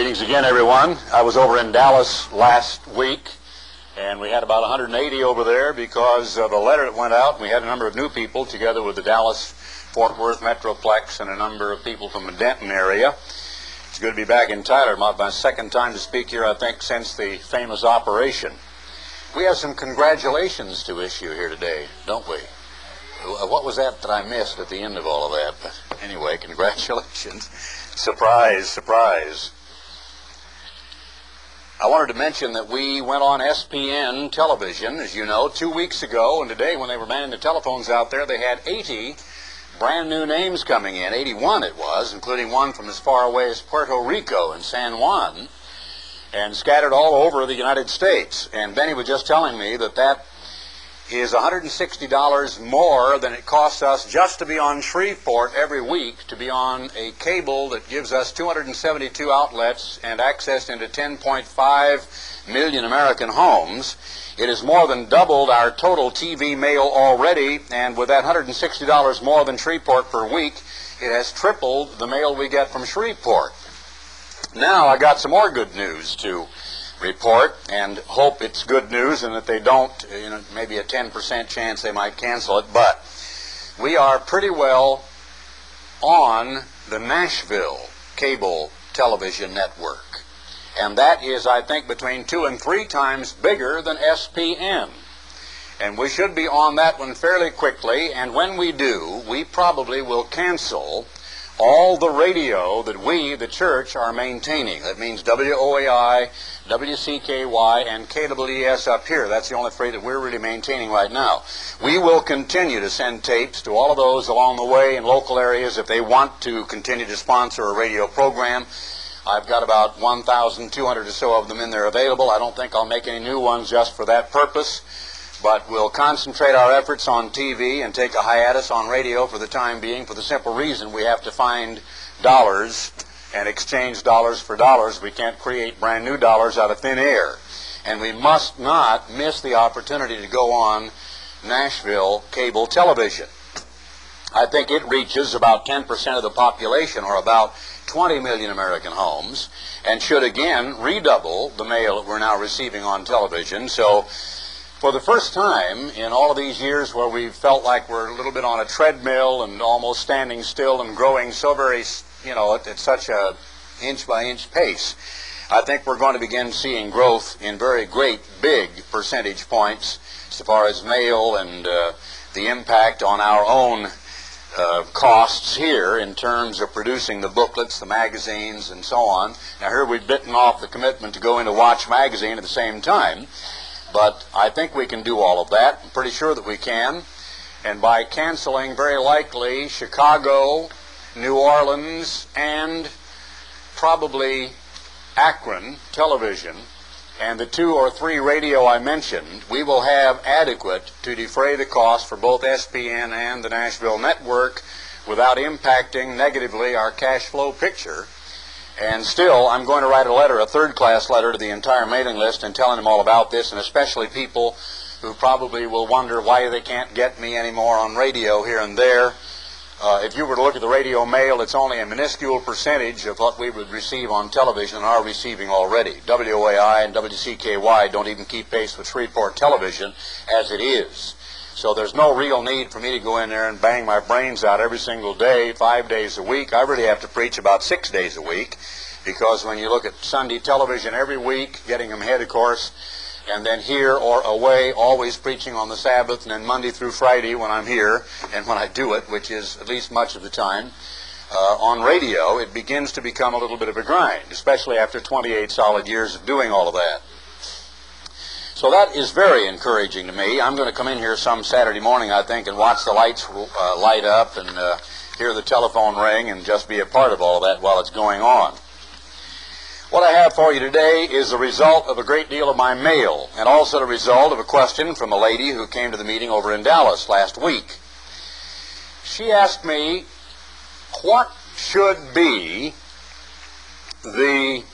Greetings again, everyone. I was over in Dallas last week, and we had about 180 over there because of the letter that went out. We had a number of new people together with the Dallas Fort Worth Metroplex and a number of people from the Denton area. It's good to be back in Tyler. My, my second time to speak here, I think, since the famous operation. We have some congratulations to issue here today, don't we? Uh, What was that that I missed at the end of all of that? But anyway, congratulations. Surprise, surprise. I wanted to mention that we went on SPN television, as you know, two weeks ago, and today when they were manning the telephones out there, they had 80 brand new names coming in, 81 it was, including one from as far away as Puerto Rico and San Juan, and scattered all over the United States. And Benny was just telling me that that is $160 more than it costs us just to be on Shreveport every week, to be on a cable that gives us 272 outlets and access into 10.5 million American homes. It has more than doubled our total TV mail already, and with that $160 more than Shreveport per week, it has tripled the mail we get from Shreveport. Now I got some more good news to report and hope it's good news and that they don't, you know, maybe a 10% chance they might cancel it, but we are pretty well on the Nashville cable television network. And that is, I think, between two and three times bigger than SPN. And we should be on that one fairly quickly, and when we do, we probably will cancel all the radio that we, the church, are maintaining. That means WOAI, WCKY, and KWES up here. That's the only three that we're really maintaining right now. We will continue to send tapes to all of those along the way in local areas if they want to continue to sponsor a radio program. I've got about 1,200 or so of them in there available. I don't think I'll make any new ones just for that purpose but we'll concentrate our efforts on TV and take a hiatus on radio for the time being for the simple reason we have to find dollars and exchange dollars for dollars. We can't create brand new dollars out of thin air. And we must not miss the opportunity to go on Nashville cable television. I think it reaches about 10% of the population, or about 20 million American homes, and should again redouble the mail that we're now receiving on television. So for the first time in all of these years where we felt like we're a little bit on a treadmill and almost standing still and growing so very, you know, at, at such a inch by inch pace, I think we're going to begin seeing growth in very great, big percentage points as far as mail and uh, the impact on our own uh, costs here in terms of producing the booklets, the magazines, and so on. Now here we've bitten off the commitment to go into Watch Magazine at the same time. But I think we can do all of that. I'm pretty sure that we can. And by canceling, very likely, Chicago, New Orleans, and probably Akron television, and the two or three radio I mentioned, we will have adequate to defray the cost for both SPN and the Nashville network without impacting negatively our cash flow picture. And still, I'm going to write a letter, a third class letter to the entire mailing list and telling them all about this, and especially people who probably will wonder why they can't get me anymore on radio here and there. Uh, if you were to look at the radio mail, it's only a minuscule percentage of what we would receive on television and are receiving already. WOAI and WCKY don't even keep pace with Shreveport television as it is. So there's no real need for me to go in there and bang my brains out every single day, five days a week. I really have to preach about six days a week because when you look at Sunday television every week, getting them ahead, of course, and then here or away, always preaching on the Sabbath, and then Monday through Friday when I'm here and when I do it, which is at least much of the time, uh, on radio, it begins to become a little bit of a grind, especially after 28 solid years of doing all of that. So that is very encouraging to me. I'm going to come in here some Saturday morning, I think, and watch the lights uh, light up and uh, hear the telephone ring and just be a part of all of that while it's going on. What I have for you today is the result of a great deal of my mail and also the result of a question from a lady who came to the meeting over in Dallas last week. She asked me, what should be the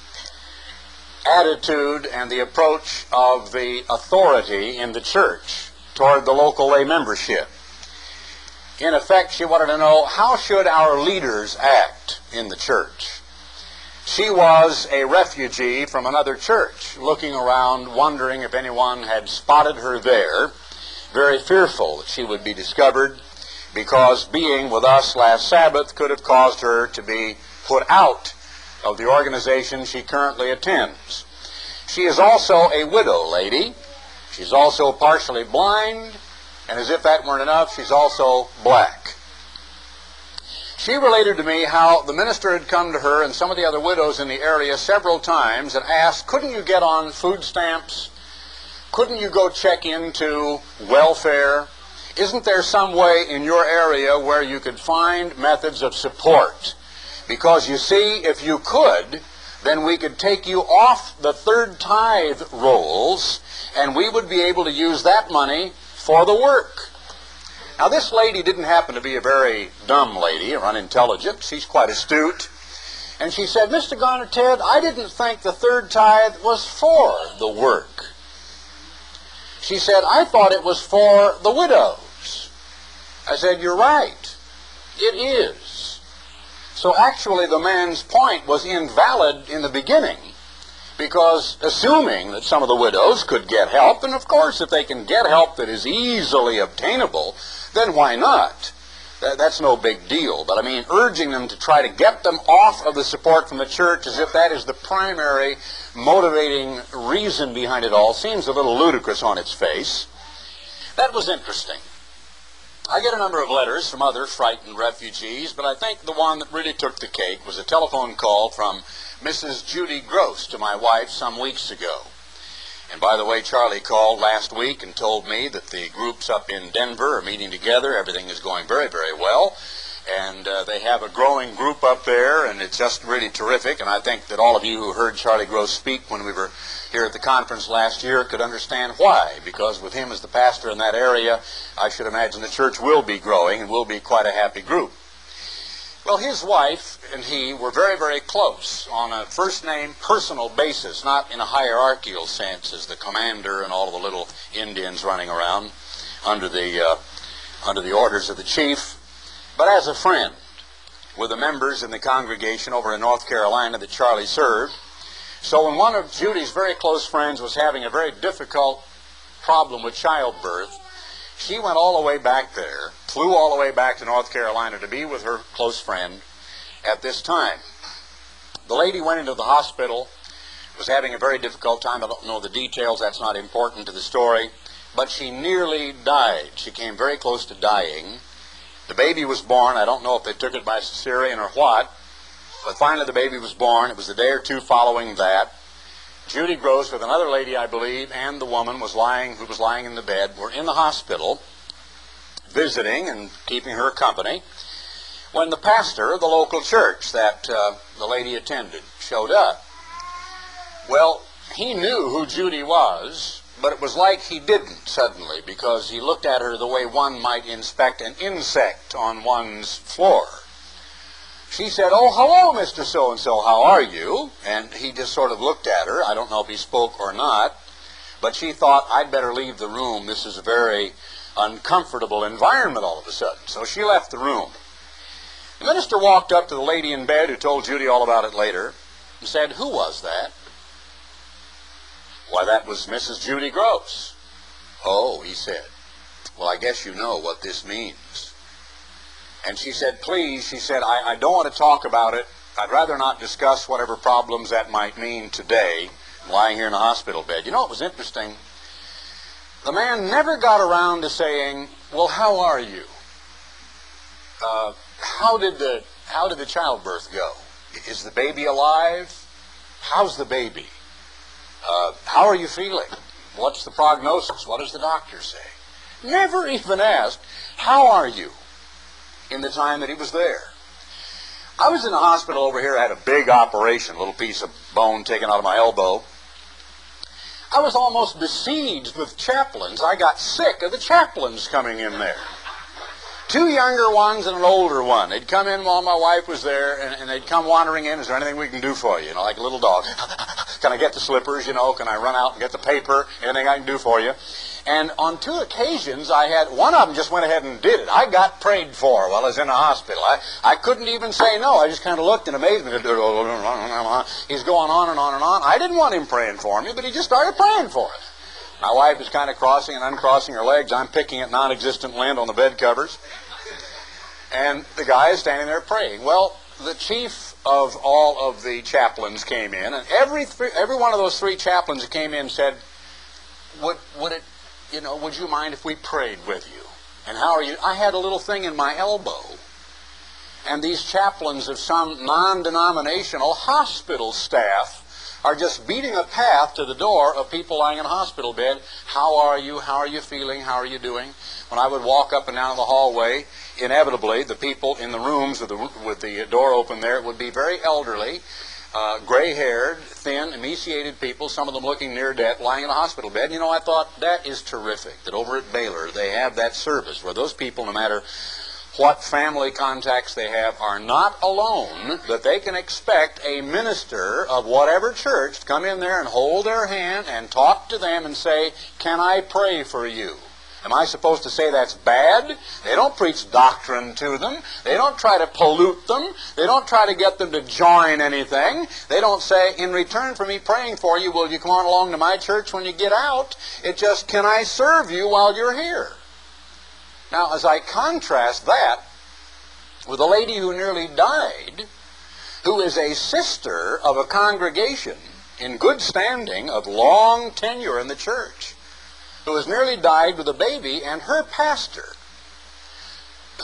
attitude and the approach of the authority in the church toward the local lay membership. In effect, she wanted to know how should our leaders act in the church? She was a refugee from another church, looking around, wondering if anyone had spotted her there, very fearful that she would be discovered, because being with us last Sabbath could have caused her to be put out of the organization she currently attends. She is also a widow lady. She's also partially blind, and as if that weren't enough, she's also black. She related to me how the minister had come to her and some of the other widows in the area several times and asked, couldn't you get on food stamps? Couldn't you go check into welfare? Isn't there some way in your area where you could find methods of support? Because you see, if you could, then we could take you off the third tithe rolls and we would be able to use that money for the work. Now, this lady didn't happen to be a very dumb lady or unintelligent. She's quite astute. And she said, Mr. Garner Ted, I didn't think the third tithe was for the work. She said, I thought it was for the widows. I said, You're right. It is. So actually, the man's point was invalid in the beginning because assuming that some of the widows could get help, and of course, if they can get help that is easily obtainable, then why not? that's no big deal. But I mean, urging them to try to get them off of the support from the church as if that is the primary motivating reason behind it all seems a little ludicrous on its face. That was interesting. I get a number of letters from other frightened refugees, but I think the one that really took the cake was a telephone call from Mrs. Judy Gross to my wife some weeks ago. And by the way, Charlie called last week and told me that the groups up in Denver are meeting together. Everything is going very, very well. And uh, they have a growing group up there, and it's just really terrific. And I think that all of you who heard Charlie Gross speak when we were here at the conference last year could understand why. Because with him as the pastor in that area, I should imagine the church will be growing and will be quite a happy group. Well, his wife and he were very, very close on a first name personal basis, not in a hierarchical sense as the commander and all the little Indians running around under the, uh, under the orders of the chief, but as a friend with the members in the congregation over in North Carolina that Charlie served. So when one of Judy's very close friends was having a very difficult problem with childbirth, she went all the way back there, flew all the way back to North Carolina to be with her close friend at this time. The lady went into the hospital, was having a very difficult time. I don't know the details, that's not important to the story. But she nearly died. She came very close to dying. The baby was born. I don't know if they took it by cesarean or what. But finally the baby was born. It was the day or two following that. Judy Gross with another lady, I believe, and the woman was lying who was lying in the bed were in the hospital visiting and keeping her company when the pastor of the local church that uh, the lady attended showed up. Well, he knew who Judy was, but it was like he didn't suddenly because he looked at her the way one might inspect an insect on one's floor. She said, Oh, hello, Mr. So and so, how are you? And he just sort of looked at her. I don't know if he spoke or not, but she thought, I'd better leave the room. This is a very uncomfortable environment all of a sudden. So she left the room. The minister walked up to the lady in bed who told Judy all about it later and said, Who was that? Why, that was Mrs. Judy Gross. Oh, he said. Well, I guess you know what this means. And she said, please, she said, I, I don't want to talk about it. I'd rather not discuss whatever problems that might mean today, lying here in a hospital bed. You know what was interesting? The man never got around to saying, well, how are you? Uh, how did the how did the childbirth go? Is the baby alive? How's the baby? Uh, how are you feeling? What's the prognosis? What does the doctor say? Never even asked, how are you? In the time that he was there. I was in the hospital over here. I had a big operation, a little piece of bone taken out of my elbow. I was almost besieged with chaplains. I got sick of the chaplains coming in there. Two younger ones and an older one. They'd come in while my wife was there, and, and they'd come wandering in. Is there anything we can do for you? You know, like a little dog. Can I get the slippers? You know, can I run out and get the paper? Anything I can do for you? And on two occasions, I had one of them just went ahead and did it. I got prayed for while I was in the hospital. I, I couldn't even say no. I just kind of looked in amazement. He's going on and on and on. I didn't want him praying for me, but he just started praying for it. My wife is kind of crossing and uncrossing her legs. I'm picking at non-existent lint on the bed covers. And the guy is standing there praying. Well, the chief of all of the chaplains came in, and every three, every one of those three chaplains that came in said, "Would would it, you know, would you mind if we prayed with you?" And how are you? I had a little thing in my elbow, and these chaplains of some non-denominational hospital staff are just beating a path to the door of people lying in a hospital bed. How are you? How are you feeling? How are you doing? When I would walk up and down the hallway, inevitably the people in the rooms with the, with the door open there would be very elderly, uh, gray-haired, thin, emaciated people, some of them looking near death, lying in a hospital bed. You know, I thought that is terrific that over at Baylor they have that service where those people, no matter what family contacts they have are not alone, that they can expect a minister of whatever church to come in there and hold their hand and talk to them and say, Can I pray for you? Am I supposed to say that's bad? They don't preach doctrine to them. They don't try to pollute them. They don't try to get them to join anything. They don't say, in return for me praying for you, will you come on along to my church when you get out? It's just, can I serve you while you're here? Now, as I contrast that with a lady who nearly died, who is a sister of a congregation in good standing of long tenure in the church, who has nearly died with a baby, and her pastor,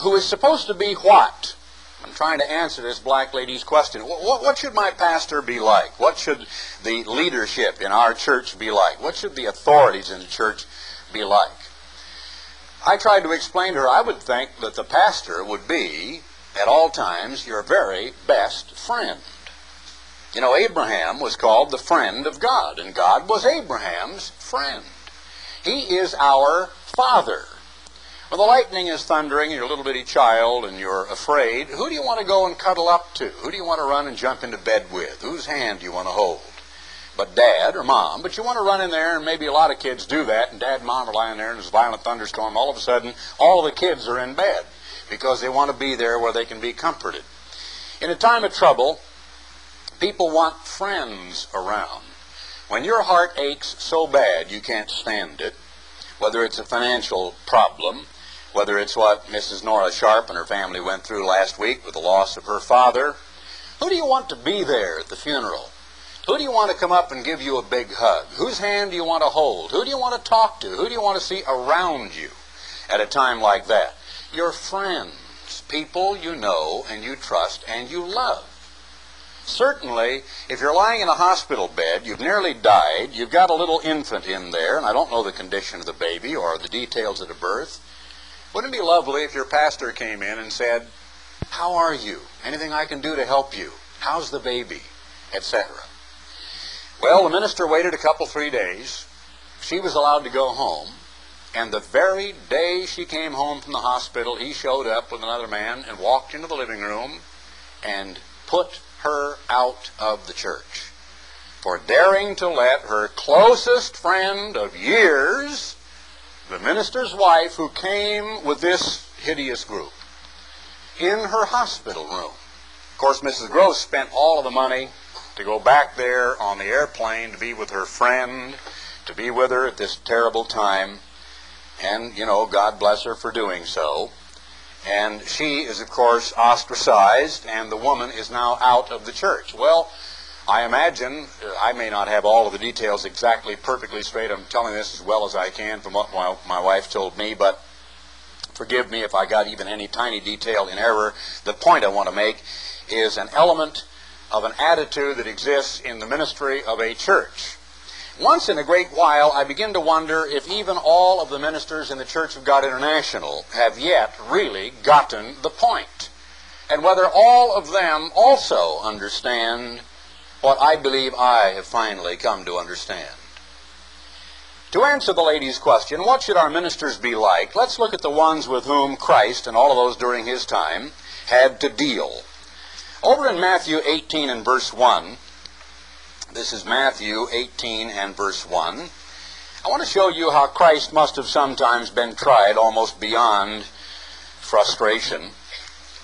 who is supposed to be what? I'm trying to answer this black lady's question. What, what, should my pastor be like? What should the leadership in our church be like? What should the authorities in the church be like? I tried to explain to her I would think that the pastor would be, at all times, your very best friend. You know, Abraham was called the friend of God, and God was Abraham's friend. He is our Father. When the lightning is thundering, and you're a little bitty child and you're afraid, who do you want to go and cuddle up to? Who do you want to run and jump into bed with? Whose hand do you want to hold? But dad or mom, but you want to run in there, and maybe a lot of kids do that, and dad and mom are lying there, there's a violent thunderstorm. All of a sudden, all the kids are in bed because they want to be there where they can be comforted. In a time of trouble, people want friends around. When your heart aches so bad you can't stand it, whether it's a financial problem, whether it's what Mrs. Nora Sharp and her family went through last week with the loss of her father, who do you want to be there at the funeral? Who do you want to come up and give you a big hug? Whose hand do you want to hold? Who do you want to talk to? Who do you want to see around you at a time like that? Your friends, people you know and you trust and you love. Certainly, if you're lying in a hospital bed, you've nearly died, you've got a little infant in there, and I don't know the condition of the baby or the details of the birth, wouldn't it be lovely if your pastor came in and said, How are you? Anything I can do to help you? How's the baby? Etc. Well, the minister waited a couple, three days. She was allowed to go home. And the very day she came home from the hospital, he showed up with another man and walked into the living room and put her out of the church for daring to let her closest friend of years, the minister's wife, who came with this hideous group, in her hospital room. Of course, Mrs. Gross spent all of the money to go back there on the airplane to be with her friend, to be with her at this terrible time. And, you know, God bless her for doing so. And she is, of course, ostracized, and the woman is now out of the church. Well, I imagine, uh, I may not have all of the details exactly perfectly straight. I'm telling this as well as I can from what my, my wife told me, but forgive me if I got even any tiny detail in error. The point I want to make is an element of an attitude that exists in the ministry of a church. Once in a great while, I begin to wonder if even all of the ministers in the Church of God International have yet really gotten the point, and whether all of them also understand what I believe I have finally come to understand. To answer the lady's question, what should our ministers be like? Let's look at the ones with whom Christ and all of those during his time had to deal. Over in Matthew 18 and verse 1, This is Matthew 18 and verse 1. I want to show you how Christ must have sometimes been tried almost beyond frustration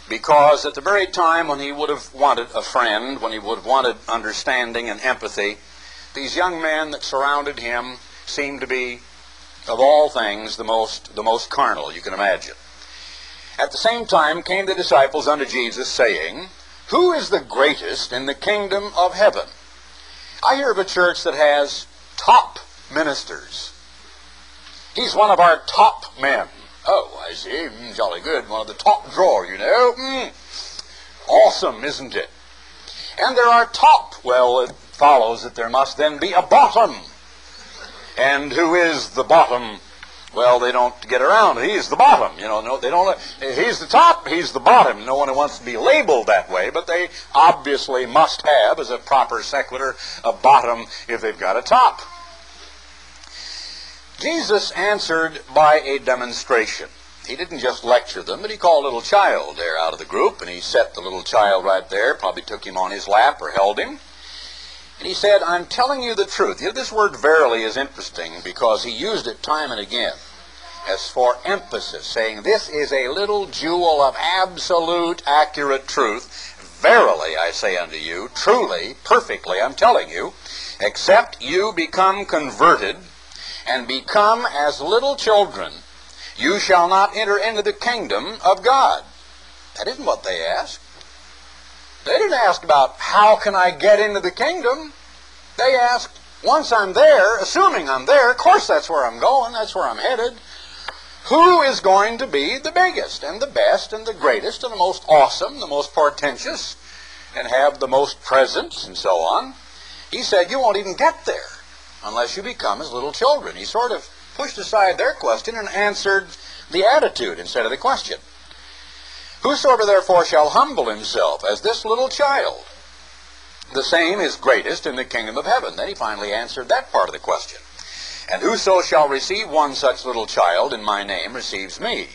because at the very time when he would have wanted a friend, when he would have wanted understanding and empathy, these young men that surrounded him seemed to be, of all things, the most, the most carnal you can imagine. At the same time came the disciples unto Jesus, saying, Who is the greatest in the kingdom of heaven? I hear of a church that has top ministers. He's one of our top men. Oh, I see. Mm, jolly good. One of the top drawer, you know. Mm. Awesome, isn't it? And there are top. Well, it follows that there must then be a bottom. And who is the bottom? Well, they don't get around. He's the bottom. You know, no, they don't. He's the top. He's the bottom. No one wants to be labeled that way, but they obviously must have, as a proper secular, a bottom if they've got a top. Jesus answered by a demonstration. He didn't just lecture them, but he called a little child there out of the group, and he set the little child right there, probably took him on his lap or held him. And he said, I'm telling you the truth. You know, this word verily is interesting because he used it time and again as for emphasis, saying, This is a little jewel of absolute accurate truth. Verily, I say unto you, truly, perfectly, I'm telling you, except you become converted and become as little children, you shall not enter into the kingdom of God. That isn't what they asked. They didn't ask about how can I get into the kingdom. They asked, once I'm there, assuming I'm there, of course that's where I'm going, that's where I'm headed. Who is going to be the biggest and the best and the greatest and the most awesome, the most portentous, and have the most presence and so on? He said, you won't even get there unless you become as little children. He sort of pushed aside their question and answered the attitude instead of the question. Whosoever therefore shall humble himself as this little child, the same is greatest in the kingdom of heaven. Then he finally answered that part of the question. And whoso shall receive one such little child in my name receives me.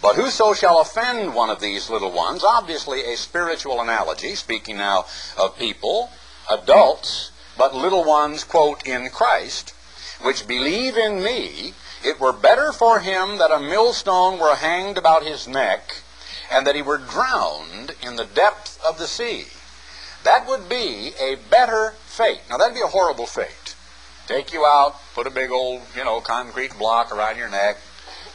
But whoso shall offend one of these little ones, obviously a spiritual analogy, speaking now of people, adults, but little ones, quote, in Christ, which believe in me, it were better for him that a millstone were hanged about his neck, and that he were drowned in the depth of the sea. That would be a better fate. Now, that'd be a horrible fate. Take you out, put a big old, you know, concrete block around your neck,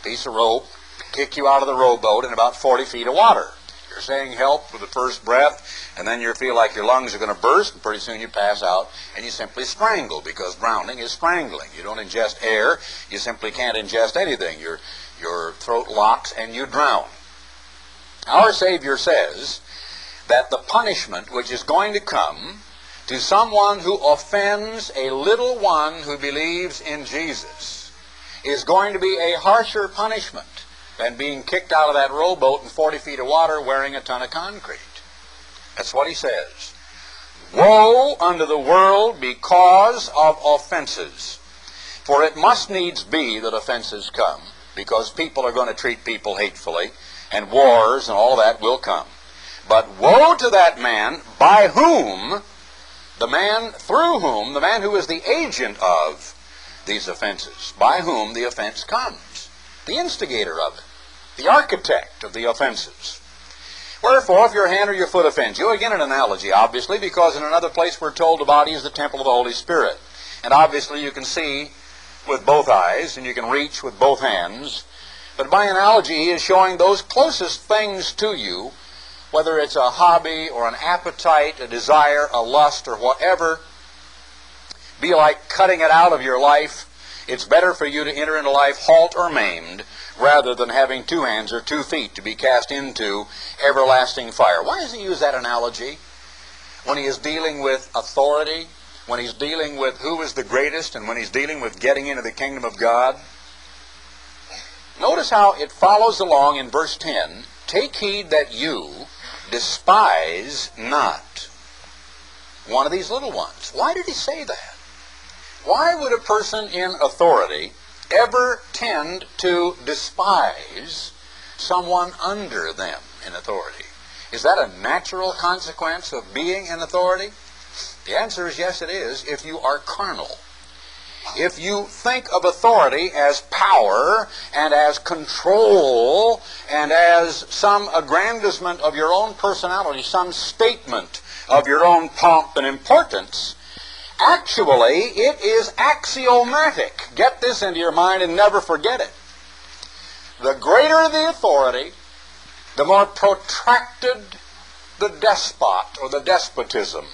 piece of rope, kick you out of the rowboat in about 40 feet of water. You're saying help with the first breath, and then you feel like your lungs are going to burst, and pretty soon you pass out, and you simply strangle because drowning is strangling. You don't ingest air, you simply can't ingest anything. Your, your throat locks and you drown. Our Savior says that the punishment which is going to come to someone who offends a little one who believes in Jesus is going to be a harsher punishment than being kicked out of that rowboat in 40 feet of water wearing a ton of concrete. That's what he says. Woe unto the world because of offenses. For it must needs be that offenses come, because people are going to treat people hatefully, and wars and all that will come. But woe to that man by whom, the man through whom, the man who is the agent of these offenses, by whom the offense comes, the instigator of it the architect of the offenses. Wherefore, if your hand or your foot offends you, again an analogy, obviously, because in another place we're told the body is the temple of the Holy Spirit. And obviously you can see with both eyes and you can reach with both hands. But by analogy, he is showing those closest things to you, whether it's a hobby or an appetite, a desire, a lust, or whatever, be like cutting it out of your life. It's better for you to enter into life halt or maimed rather than having two hands or two feet to be cast into everlasting fire. Why does he use that analogy? When he is dealing with authority, when he's dealing with who is the greatest, and when he's dealing with getting into the kingdom of God. Notice how it follows along in verse 10 Take heed that you despise not one of these little ones. Why did he say that? Why would a person in authority ever tend to despise someone under them in authority. Is that a natural consequence of being in authority? The answer is yes, it is, if you are carnal. If you think of authority as power and as control and as some aggrandizement of your own personality, some statement of your own pomp and importance, actually it is axiomatic. Get this into your mind and never forget it. The greater the authority, the more protracted the despot or the despotism,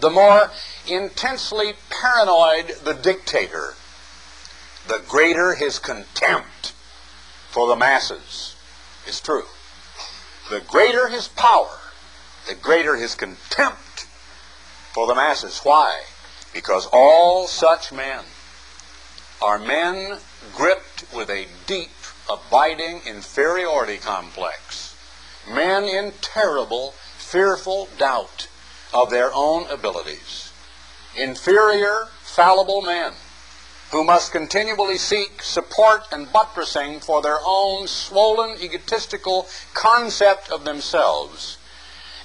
the more intensely paranoid the dictator, the greater his contempt for the masses. It's true. The greater his power, the greater his contempt for the masses. Why? Because all such men are men gripped with a deep, abiding inferiority complex. Men in terrible, fearful doubt of their own abilities. Inferior, fallible men who must continually seek support and buttressing for their own swollen, egotistical concept of themselves.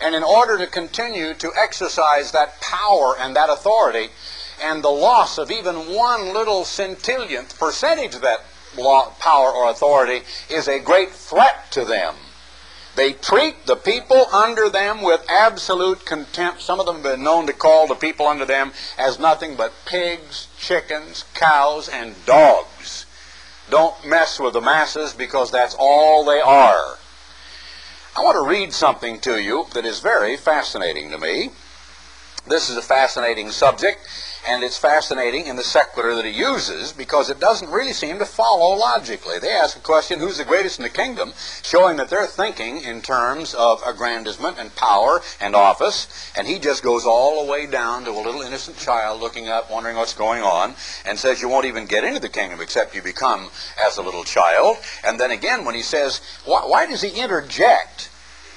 And in order to continue to exercise that power and that authority, and the loss of even one little centillionth percentage of that power or authority is a great threat to them. They treat the people under them with absolute contempt. Some of them have been known to call the people under them as nothing but pigs, chickens, cows, and dogs. Don't mess with the masses because that's all they are. I want to read something to you that is very fascinating to me. This is a fascinating subject, and it's fascinating in the sequitur that he uses because it doesn't really seem to follow logically. They ask a question, who's the greatest in the kingdom, showing that they're thinking in terms of aggrandizement and power and office, and he just goes all the way down to a little innocent child looking up, wondering what's going on, and says you won't even get into the kingdom except you become as a little child. And then again, when he says, why, why does he interject?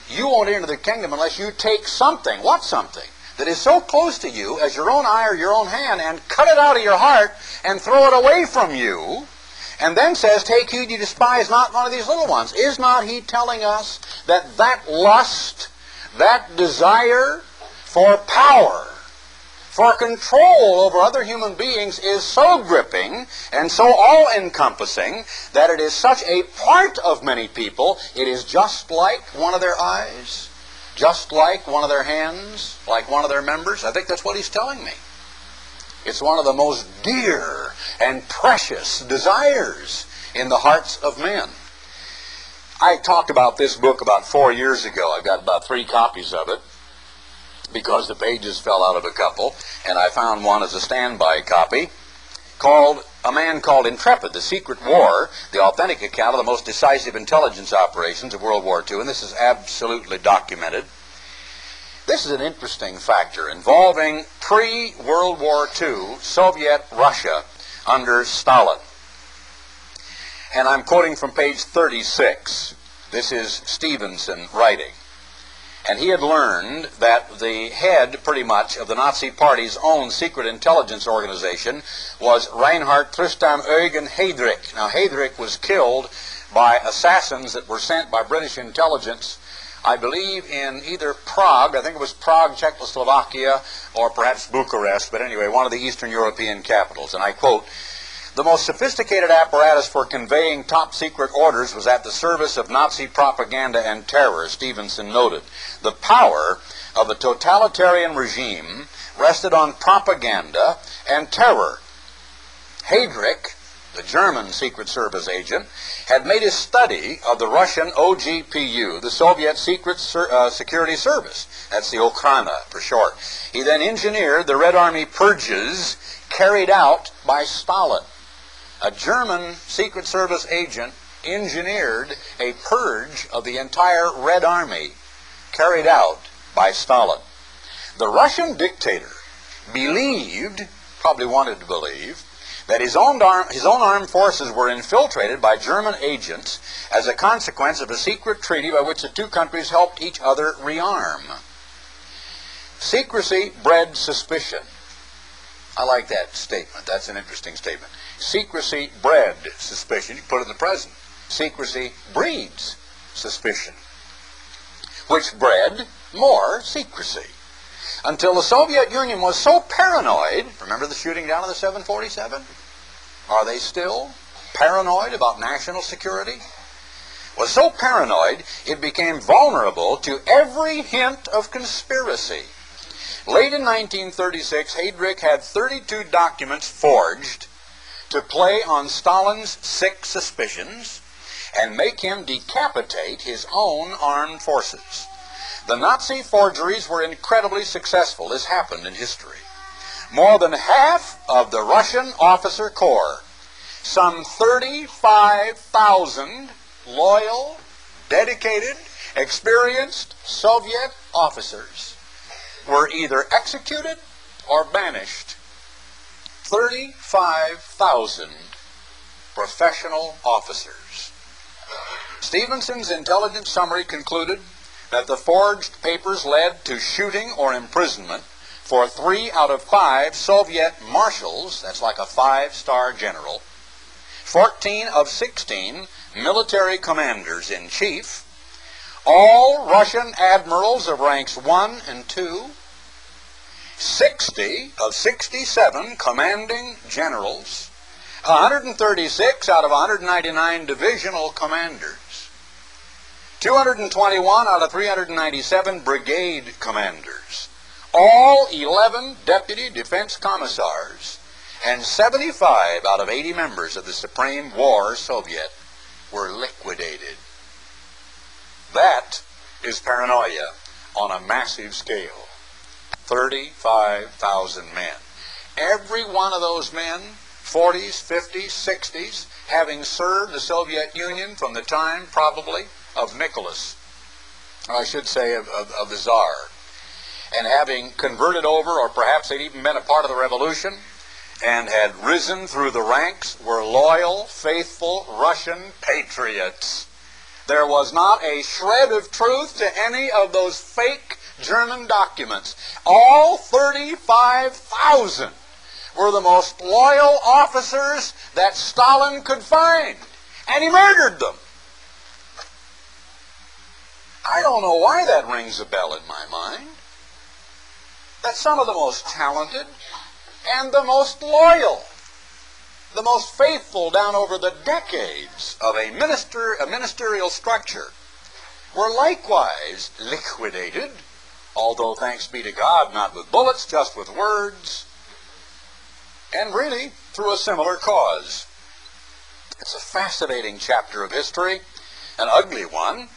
You won't enter the kingdom unless you take something. What something? That is so close to you as your own eye or your own hand and cut it out of your heart and throw it away from you and then says, Take heed you despise not one of these little ones. Is not he telling us that that lust, that desire for power, for control over other human beings is so gripping and so all-encompassing that it is such a part of many people, it is just like one of their eyes just like one of their hands, like one of their members? I think that's what he's telling me. It's one of the most dear and precious desires in the hearts of men. I talked about this book about four years ago. I got about three copies of it because the pages fell out of a couple, and I found one as a standby copy called A Man Called Intrepid, The Secret War, the authentic account of the most decisive intelligence operations of World War II, and this is absolutely documented. This is an interesting factor involving pre-World War II Soviet Russia under Stalin. And I'm quoting from page 36. This is Stevenson writing. And he had learned that the head, pretty much, of the Nazi Party's own secret intelligence organization was Reinhard Tristan Eugen Heydrich. Now, Heydrich was killed by assassins that were sent by British intelligence, I believe, in either Prague, I think it was Prague, Czechoslovakia, or perhaps Bucharest, but anyway, one of the Eastern European capitals. And I quote, the most sophisticated apparatus for conveying top secret orders was at the service of Nazi propaganda and terror, Stevenson noted. The power of a totalitarian regime rested on propaganda and terror. Heydrich, the German Secret Service agent, had made a study of the Russian OGPU, the Soviet Secret uh, Security Service. That's the Okhrana for short. He then engineered the Red Army purges carried out by Stalin a German Secret Service agent engineered a purge of the entire Red Army carried out by Stalin. The Russian dictator believed, probably wanted to believe, that his own, arm, his own armed forces were infiltrated by German agents as a consequence of a secret treaty by which the two countries helped each other rearm. Secrecy bred suspicion. I like that statement. That's an interesting statement. Secrecy bred suspicion. You put it in the present. Secrecy breeds suspicion, which bred more secrecy. until the Soviet Union was so paranoid. Remember the shooting down of the 747? Are they still paranoid about national security? Was so paranoid it became vulnerable to every hint of conspiracy. Late in 1936, Heydrich had 32 documents forged to play on Stalin's sick suspicions and make him decapitate his own armed forces. The Nazi forgeries were incredibly successful. This happened in history. More than half of the Russian officer corps, some 35,000 loyal, dedicated, experienced Soviet officers, were either executed or banished. 35,000 professional officers. Stevenson's intelligence summary concluded that the forged papers led to shooting or imprisonment for three out of five Soviet marshals, that's like a five-star general, 14 of 16 military commanders in chief, all Russian admirals of ranks 1 and 2, 60 of 67 commanding generals, 136 out of 199 divisional commanders, 221 out of 397 brigade commanders, all 11 deputy defense commissars, and 75 out of 80 members of the Supreme War Soviet were liquidated. That is paranoia on a massive scale. 35,000 men. Every one of those men, 40s, 50s, 60s, having served the Soviet Union from the time, probably, of Nicholas, I should say of, of, of the Tsar, and having converted over, or perhaps they'd even been a part of the revolution, and had risen through the ranks, were loyal, faithful Russian patriots. There was not a shred of truth to any of those fake German documents. All 35,000 were the most loyal officers that Stalin could find, and he murdered them. I don't know why that rings a bell in my mind. That some of the most talented and the most loyal, the most faithful down over the decades of a, minister, a ministerial structure were likewise liquidated, although thanks be to God, not with bullets, just with words, and really through a similar cause. It's a fascinating chapter of history, an ugly one,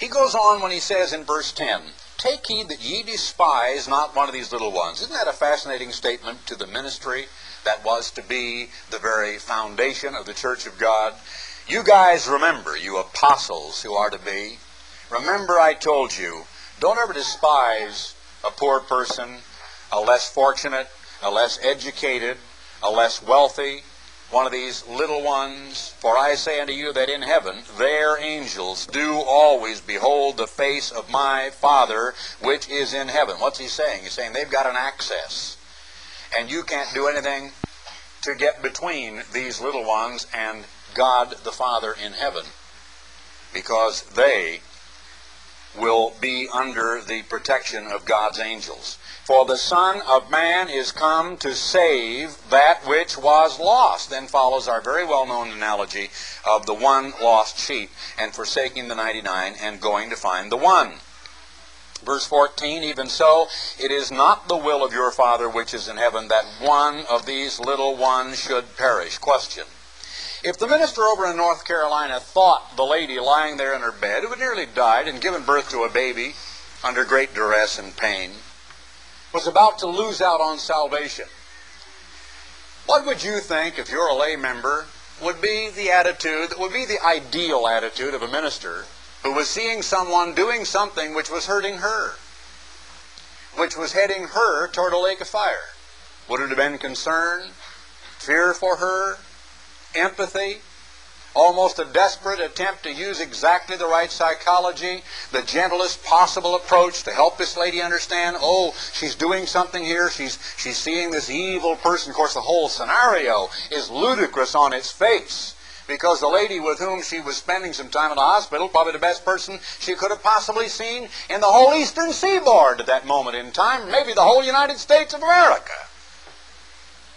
he goes on when he says in verse 10, Take heed that ye despise not one of these little ones. Isn't that a fascinating statement to the ministry that was to be the very foundation of the church of God? You guys remember, you apostles who are to be, remember I told you, don't ever despise a poor person, a less fortunate, a less educated, a less wealthy, one of these little ones. For I say unto you that in heaven their angels do always behold the face of my Father which is in heaven. What's he saying? He's saying they've got an access. And you can't do anything to get between these little ones and God the Father in heaven. Because they will be under the protection of God's angels. For the Son of Man is come to save that which was lost. Then follows our very well known analogy of the one lost sheep and forsaking the 99 and going to find the one. Verse 14, even so, it is not the will of your Father which is in heaven that one of these little ones should perish. Question. If the minister over in North Carolina thought the lady lying there in her bed, who had nearly died and given birth to a baby under great duress and pain, was about to lose out on salvation. What would you think, if you're a lay member, would be the attitude, that would be the ideal attitude of a minister who was seeing someone doing something which was hurting her, which was heading her toward a lake of fire? Would it have been concern, fear for her, empathy, almost a desperate attempt to use exactly the right psychology, the gentlest possible approach to help this lady understand, oh, she's doing something here, she's, she's seeing this evil person. Of course, the whole scenario is ludicrous on its face. because the lady with whom she was spending some time in the hospital, probably the best person she could have possibly seen in the whole eastern seaboard at that moment in time, maybe the whole United States of America.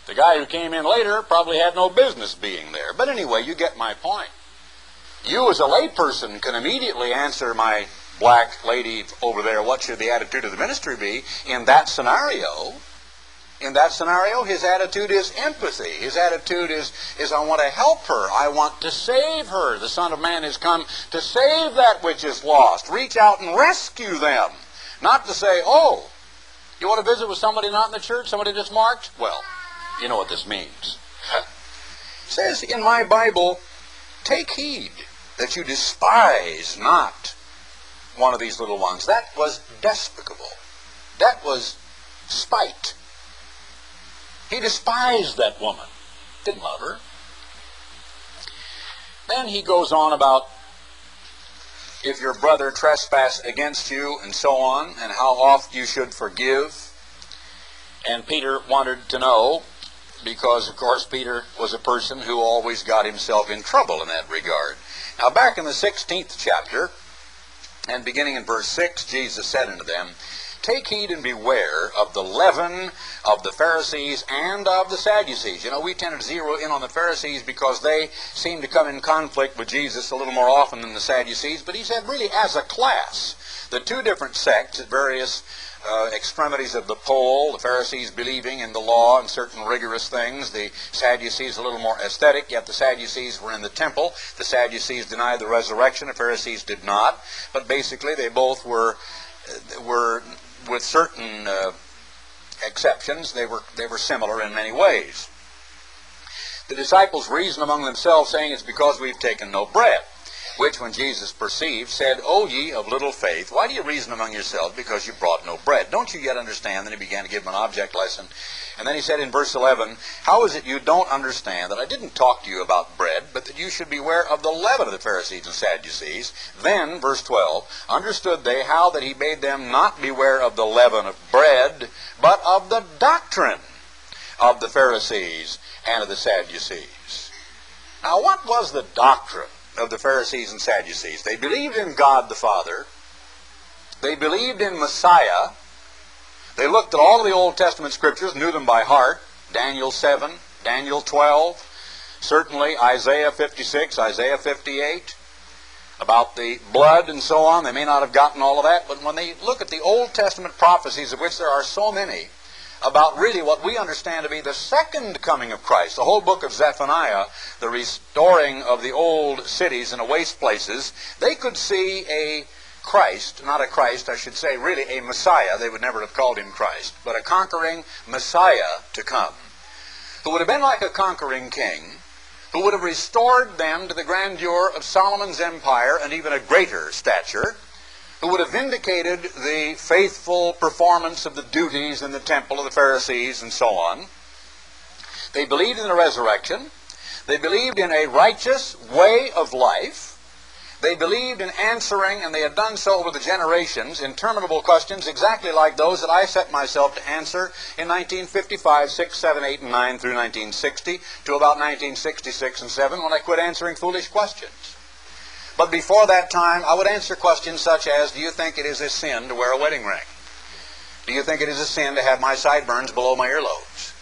The guy who came in later probably had no business being there. But anyway, you get my point. You as a layperson can immediately answer my black lady over there, what should the attitude of the ministry be in that scenario? In that scenario, his attitude is empathy. His attitude is, is I want to help her. I want to save her. The Son of Man has come to save that which is lost. Reach out and rescue them. Not to say, oh, you want to visit with somebody not in the church, somebody just marked? Well, you know what this means. it says in my Bible, take heed that you despise not one of these little ones. That was despicable. That was spite. He despised that woman. Didn't love her. Then he goes on about if your brother trespass against you and so on, and how oft you should forgive. And Peter wanted to know because, of course, Peter was a person who always got himself in trouble in that regard. Now, back in the 16th chapter, and beginning in verse 6, Jesus said unto them, Take heed and beware of the leaven of the Pharisees and of the Sadducees. You know, we tend to zero in on the Pharisees because they seem to come in conflict with Jesus a little more often than the Sadducees. But he said, really, as a class, the two different sects at various uh, extremities of the pole, the Pharisees believing in the law and certain rigorous things, the Sadducees a little more aesthetic, yet the Sadducees were in the temple. The Sadducees denied the resurrection, the Pharisees did not. But basically, they both were, were with certain uh, exceptions, they were, they were similar in many ways. The disciples reasoned among themselves, saying, It's because we've taken no bread which when Jesus perceived, said, O ye of little faith, why do you reason among yourselves because you brought no bread? Don't you yet understand? Then he began to give them an object lesson. And then he said in verse 11, How is it you don't understand that I didn't talk to you about bread, but that you should beware of the leaven of the Pharisees and Sadducees? Then, verse 12, understood they how that he bade them not beware of the leaven of bread, but of the doctrine of the Pharisees and of the Sadducees. Now, what was the doctrine of the Pharisees and Sadducees. They believed in God the Father. They believed in Messiah. They looked at all the Old Testament scriptures, knew them by heart. Daniel 7, Daniel 12, certainly Isaiah 56, Isaiah 58, about the blood and so on. They may not have gotten all of that, but when they look at the Old Testament prophecies, of which there are so many, about really what we understand to be the second coming of Christ. The whole book of Zephaniah, the restoring of the old cities and the waste places, they could see a Christ, not a Christ, I should say, really a Messiah. They would never have called him Christ, but a conquering Messiah to come, who would have been like a conquering king, who would have restored them to the grandeur of Solomon's empire and even a greater stature who would have vindicated the faithful performance of the duties in the temple of the Pharisees and so on. They believed in the resurrection. They believed in a righteous way of life. They believed in answering, and they had done so over the generations, interminable questions exactly like those that I set myself to answer in 1955, 6, 7, 8, and 9 through 1960 to about 1966 and 7 when I quit answering foolish questions. But before that time, I would answer questions such as, do you think it is a sin to wear a wedding ring? Do you think it is a sin to have my sideburns below my earlobes?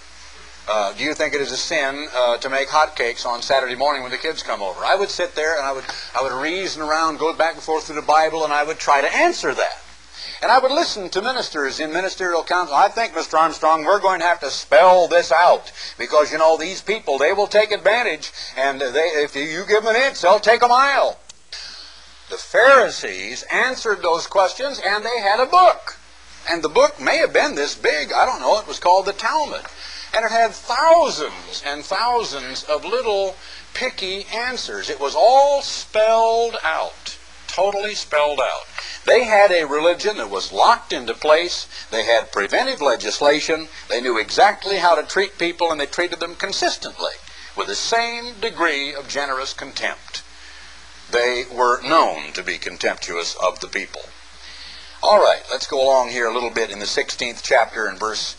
Uh, do you think it is a sin uh, to make hotcakes on Saturday morning when the kids come over? I would sit there and I would, I would reason around, go back and forth through the Bible, and I would try to answer that. And I would listen to ministers in ministerial council. I think, Mr. Armstrong, we're going to have to spell this out because, you know, these people, they will take advantage, and they, if you give them an inch, they'll take a mile. The Pharisees answered those questions and they had a book. And the book may have been this big. I don't know. It was called the Talmud. And it had thousands and thousands of little picky answers. It was all spelled out. Totally spelled out. They had a religion that was locked into place. They had preventive legislation. They knew exactly how to treat people, and they treated them consistently with the same degree of generous contempt they were known to be contemptuous of the people. All right, let's go along here a little bit in the 16th chapter and verse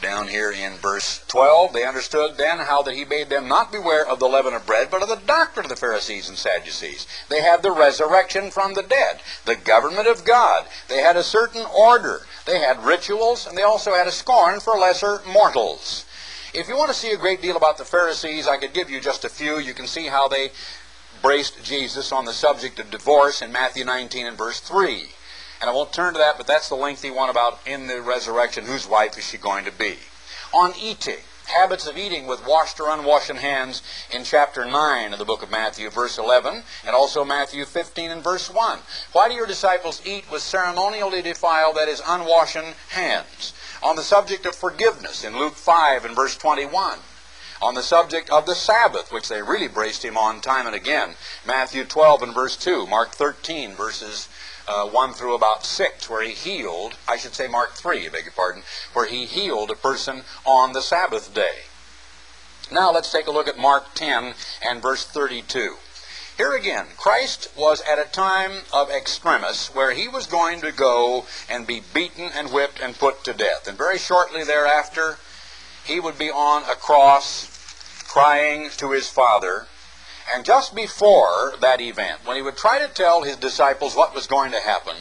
down here in verse 12, they understood then how that he bade them not beware of the leaven of bread, but of the doctrine of the Pharisees and Sadducees. They had the resurrection from the dead, the government of God. They had a certain order. They had rituals, and they also had a scorn for lesser mortals. If you want to see a great deal about the Pharisees, I could give you just a few. You can see how they braced Jesus on the subject of divorce in Matthew 19 and verse 3. And I won't turn to that, but that's the lengthy one about in the resurrection, whose wife is she going to be. On eating, habits of eating with washed or unwashed hands in chapter 9 of the book of Matthew, verse 11, and also Matthew 15 and verse 1. Why do your disciples eat with ceremonially defiled, that is, unwashed hands? On the subject of forgiveness in Luke 5 and verse 21 on the subject of the Sabbath, which they really braced him on time and again. Matthew 12 and verse 2, Mark 13 verses uh, 1 through about 6, where he healed, I should say Mark 3, I beg your pardon, where he healed a person on the Sabbath day. Now let's take a look at Mark 10 and verse 32. Here again, Christ was at a time of extremis where he was going to go and be beaten and whipped and put to death. And very shortly thereafter, he would be on a cross crying to his Father and just before that event, when he would try to tell his disciples what was going to happen,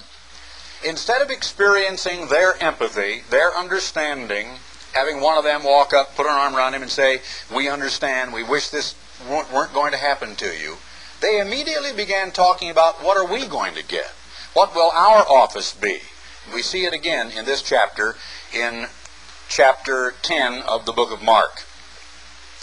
instead of experiencing their empathy, their understanding, having one of them walk up, put an arm around him, and say, We understand, we wish this weren't going to happen to you, they immediately began talking about what are we going to get? What will our office be? We see it again in this chapter, in chapter 10 of the book of Mark.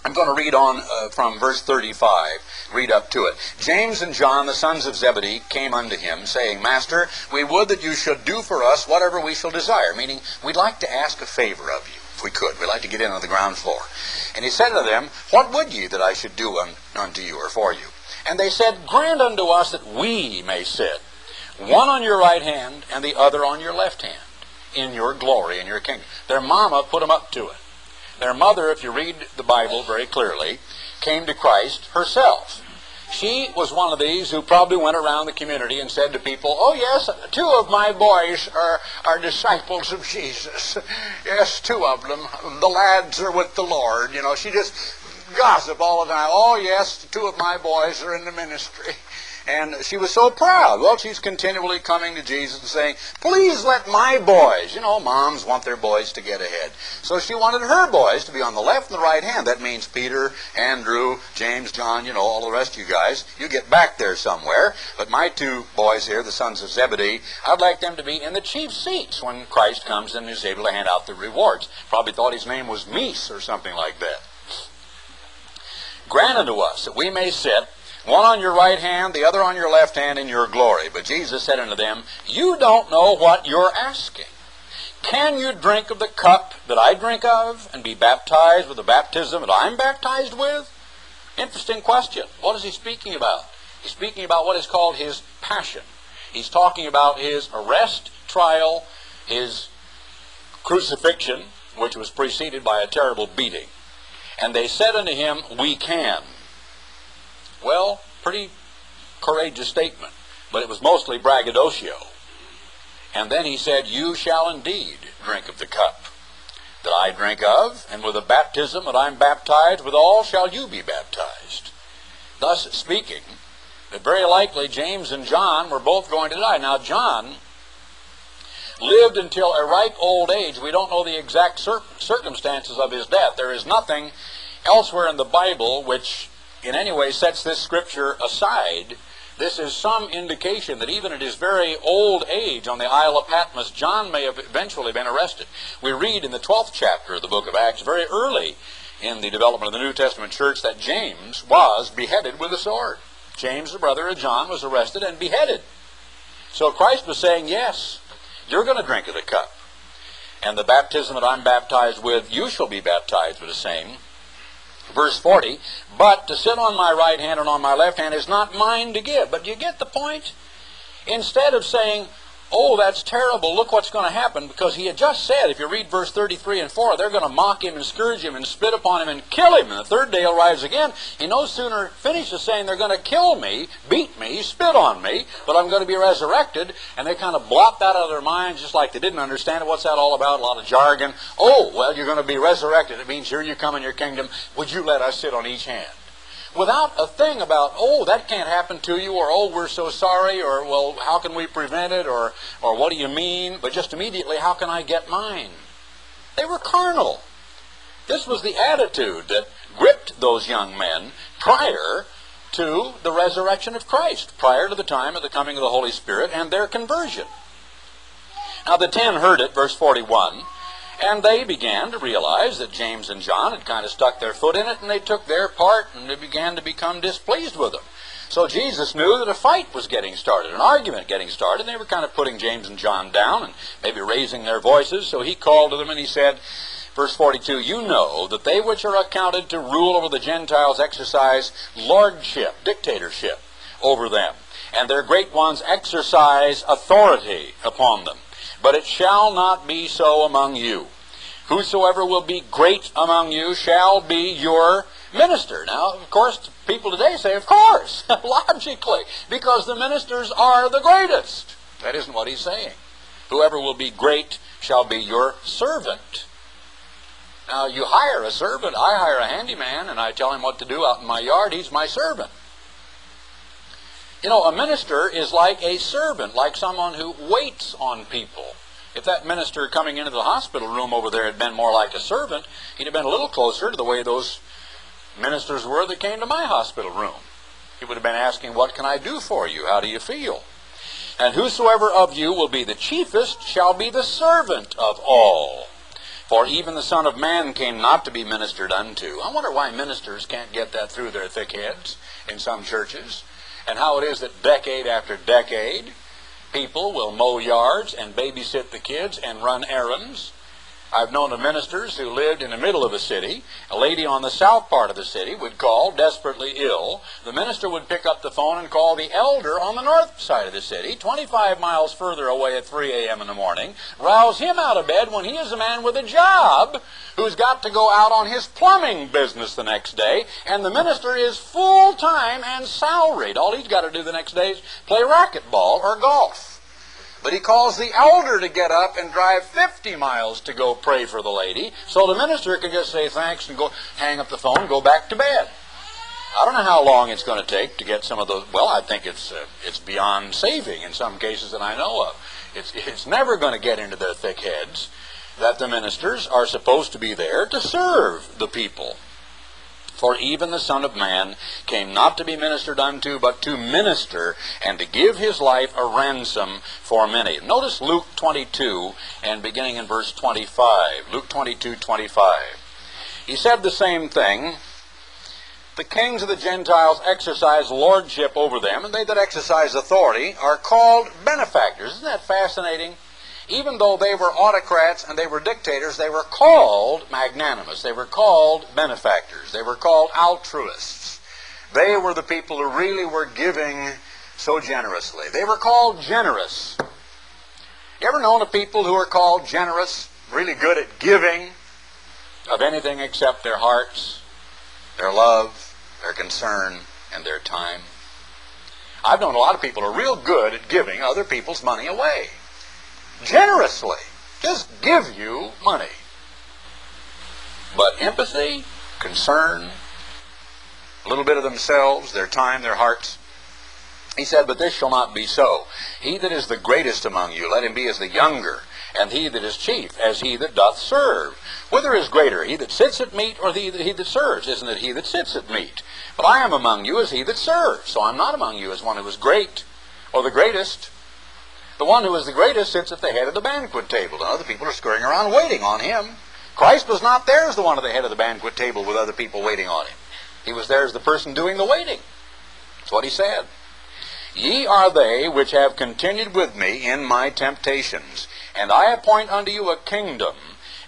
I'm going to read on uh, from verse 35, read up to it. James and John, the sons of Zebedee, came unto him, saying, Master, we would that you should do for us whatever we shall desire. Meaning, we'd like to ask a favor of you, if we could. We'd like to get in on the ground floor. And he said unto them, What would ye that I should do un- unto you or for you? And they said, Grant unto us that we may sit, one on your right hand and the other on your left hand, in your glory, in your kingdom. Their mama put them up to it. Their mother, if you read the Bible very clearly, came to Christ herself. She was one of these who probably went around the community and said to people, Oh, yes, two of my boys are, are disciples of Jesus. Yes, two of them. The lads are with the Lord. You know, she just gossip all the time. Oh, yes, two of my boys are in the ministry. And she was so proud. Well, she's continually coming to Jesus and saying, Please let my boys, you know, moms want their boys to get ahead. So she wanted her boys to be on the left and the right hand. That means Peter, Andrew, James, John, you know, all the rest of you guys. You get back there somewhere. But my two boys here, the sons of Zebedee, I'd like them to be in the chief seats when Christ comes and is able to hand out the rewards. Probably thought his name was Meese or something like that. Granted to us that we may sit one on your right hand, the other on your left hand in your glory. But Jesus said unto them, You don't know what you're asking. Can you drink of the cup that I drink of and be baptized with the baptism that I'm baptized with? Interesting question. What is he speaking about? He's speaking about what is called his passion. He's talking about his arrest, trial, his crucifixion, which was preceded by a terrible beating. And they said unto him, We can. Well, pretty courageous statement, but it was mostly braggadocio. And then he said, You shall indeed drink of the cup that I drink of, and with the baptism that I'm baptized, withal shall you be baptized. Thus speaking, that very likely James and John were both going to die. Now, John lived until a ripe old age. We don't know the exact cir- circumstances of his death. There is nothing elsewhere in the Bible which in any way sets this scripture aside, this is some indication that even at his very old age on the Isle of Patmos, John may have eventually been arrested. We read in the 12th chapter of the book of Acts, very early in the development of the New Testament church, that James was beheaded with a sword. James, the brother of John, was arrested and beheaded. So Christ was saying, Yes, you're going to drink of the cup. And the baptism that I'm baptized with, you shall be baptized with the same. Verse 40, but to sit on my right hand and on my left hand is not mine to give. But you get the point? Instead of saying, oh, that's terrible, look what's going to happen, because he had just said, if you read verse 33 and 4, they're going to mock him and scourge him and spit upon him and kill him. And the third day he'll rise again. He no sooner finishes saying they're going to kill me, beat me, spit on me, but I'm going to be resurrected. And they kind of blot that out of their minds just like they didn't understand it. What's that all about? A lot of jargon. Oh, well, you're going to be resurrected. It means here you come in your kingdom. Would you let us sit on each hand? Without a thing about, oh, that can't happen to you, or oh, we're so sorry, or well, how can we prevent it, or, or what do you mean? But just immediately, how can I get mine? They were carnal. This was the attitude that gripped those young men prior to the resurrection of Christ, prior to the time of the coming of the Holy Spirit and their conversion. Now the ten heard it, verse 41, and they began to realize that James and John had kind of stuck their foot in it, and they took their part, and they began to become displeased with them. So Jesus knew that a fight was getting started, an argument getting started. And they were kind of putting James and John down and maybe raising their voices. So he called to them and he said, verse 42, You know that they which are accounted to rule over the Gentiles exercise lordship, dictatorship over them, and their great ones exercise authority upon them. But it shall not be so among you. Whosoever will be great among you shall be your minister. Now, of course, people today say, of course, logically, because the ministers are the greatest. That isn't what he's saying. Whoever will be great shall be your servant. Now, you hire a servant. I hire a handyman, and I tell him what to do out in my yard. He's my servant. You know, a minister is like a servant, like someone who waits on people. If that minister coming into the hospital room over there had been more like a servant, he'd have been a little closer to the way those ministers were that came to my hospital room. He would have been asking, What can I do for you? How do you feel? And whosoever of you will be the chiefest shall be the servant of all. For even the Son of Man came not to be ministered unto. I wonder why ministers can't get that through their thick heads in some churches and how it is that decade after decade, people will mow yards and babysit the kids and run errands I've known of ministers who lived in the middle of a city. A lady on the south part of the city would call, desperately ill. The minister would pick up the phone and call the elder on the north side of the city, 25 miles further away at 3 a.m. in the morning, rouse him out of bed when he is a man with a job who's got to go out on his plumbing business the next day, and the minister is full time and salaried. All he's got to do the next day is play racquetball or golf. But he calls the elder to get up and drive 50 miles to go pray for the lady, so the minister can just say thanks and go hang up the phone and go back to bed. I don't know how long it's going to take to get some of those. Well, I think it's uh, it's beyond saving in some cases that I know of. It's it's never going to get into their thick heads that the ministers are supposed to be there to serve the people. For even the Son of Man came not to be ministered unto, but to minister, and to give his life a ransom for many. Notice Luke 22, and beginning in verse 25. Luke 22, 25. He said the same thing. The kings of the Gentiles exercise lordship over them, and they that exercise authority are called benefactors. Isn't that fascinating? Even though they were autocrats and they were dictators, they were called magnanimous. They were called benefactors. They were called altruists. They were the people who really were giving so generously. They were called generous. You ever known of people who are called generous, really good at giving of anything except their hearts, their love, their concern, and their time? I've known a lot of people who are real good at giving other people's money away generously. Just give you money. But empathy, concern, a little bit of themselves, their time, their hearts. He said, But this shall not be so. He that is the greatest among you, let him be as the younger, and he that is chief, as he that doth serve. Whither is greater, he that sits at meat, or he that, he that serves? Isn't it he that sits at meat? But I am among you as he that serves. So I'm not among you as one who is great, or the greatest. The one who is the greatest sits at the head of the banquet table, and other people are scurrying around waiting on him. Christ was not there as the one at the head of the banquet table with other people waiting on him. He was there as the person doing the waiting. That's what he said. Ye are they which have continued with me in my temptations, and I appoint unto you a kingdom,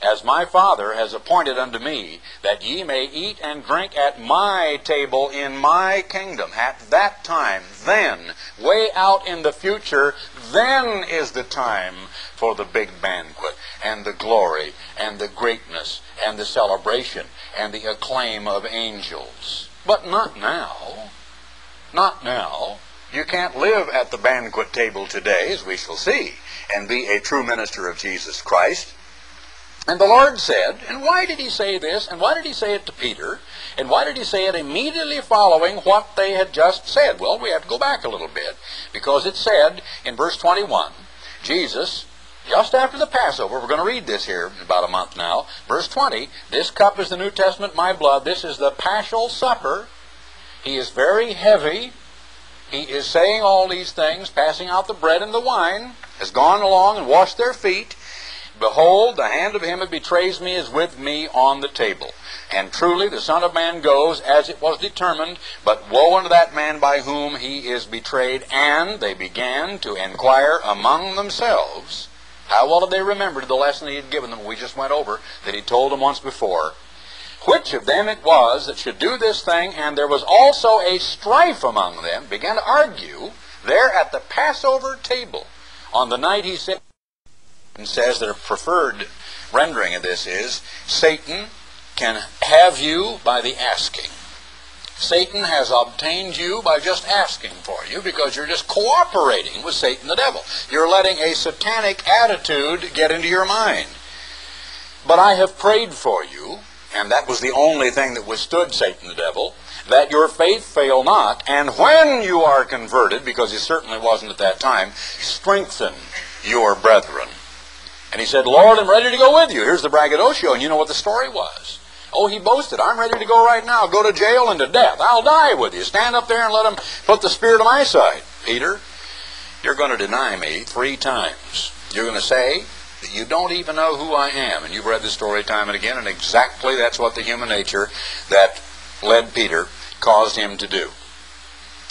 as my Father has appointed unto me, that ye may eat and drink at my table in my kingdom. At that time, then, way out in the future, then is the time for the big banquet and the glory and the greatness and the celebration and the acclaim of angels. But not now. Not now. You can't live at the banquet table today, as we shall see, and be a true minister of Jesus Christ. And the Lord said, and why did he say this? And why did he say it to Peter? And why did he say it immediately following what they had just said? Well, we have to go back a little bit. Because it said in verse 21, Jesus, just after the Passover, we're going to read this here in about a month now, verse 20, this cup is the New Testament, my blood. This is the Paschal Supper. He is very heavy. He is saying all these things, passing out the bread and the wine, has gone along and washed their feet. Behold, the hand of him that betrays me is with me on the table. And truly the Son of Man goes as it was determined, but woe unto that man by whom he is betrayed. And they began to inquire among themselves. How well did they remember the lesson he had given them we just went over, that he told them once before? Which of them it was that should do this thing, and there was also a strife among them, began to argue there at the Passover table on the night he said and says that a preferred rendering of this is Satan can have you by the asking. Satan has obtained you by just asking for you because you're just cooperating with Satan the devil. You're letting a satanic attitude get into your mind. But I have prayed for you, and that was the only thing that withstood Satan the devil, that your faith fail not, and when you are converted, because he certainly wasn't at that time, strengthen your brethren. And he said, Lord, I'm ready to go with you. Here's the braggadocio, and you know what the story was. Oh, he boasted, I'm ready to go right now, go to jail and to death. I'll die with you. Stand up there and let him put the spear to my side. Peter, you're going to deny me three times. You're going to say that you don't even know who I am. And you've read the story time and again, and exactly that's what the human nature that led Peter caused him to do.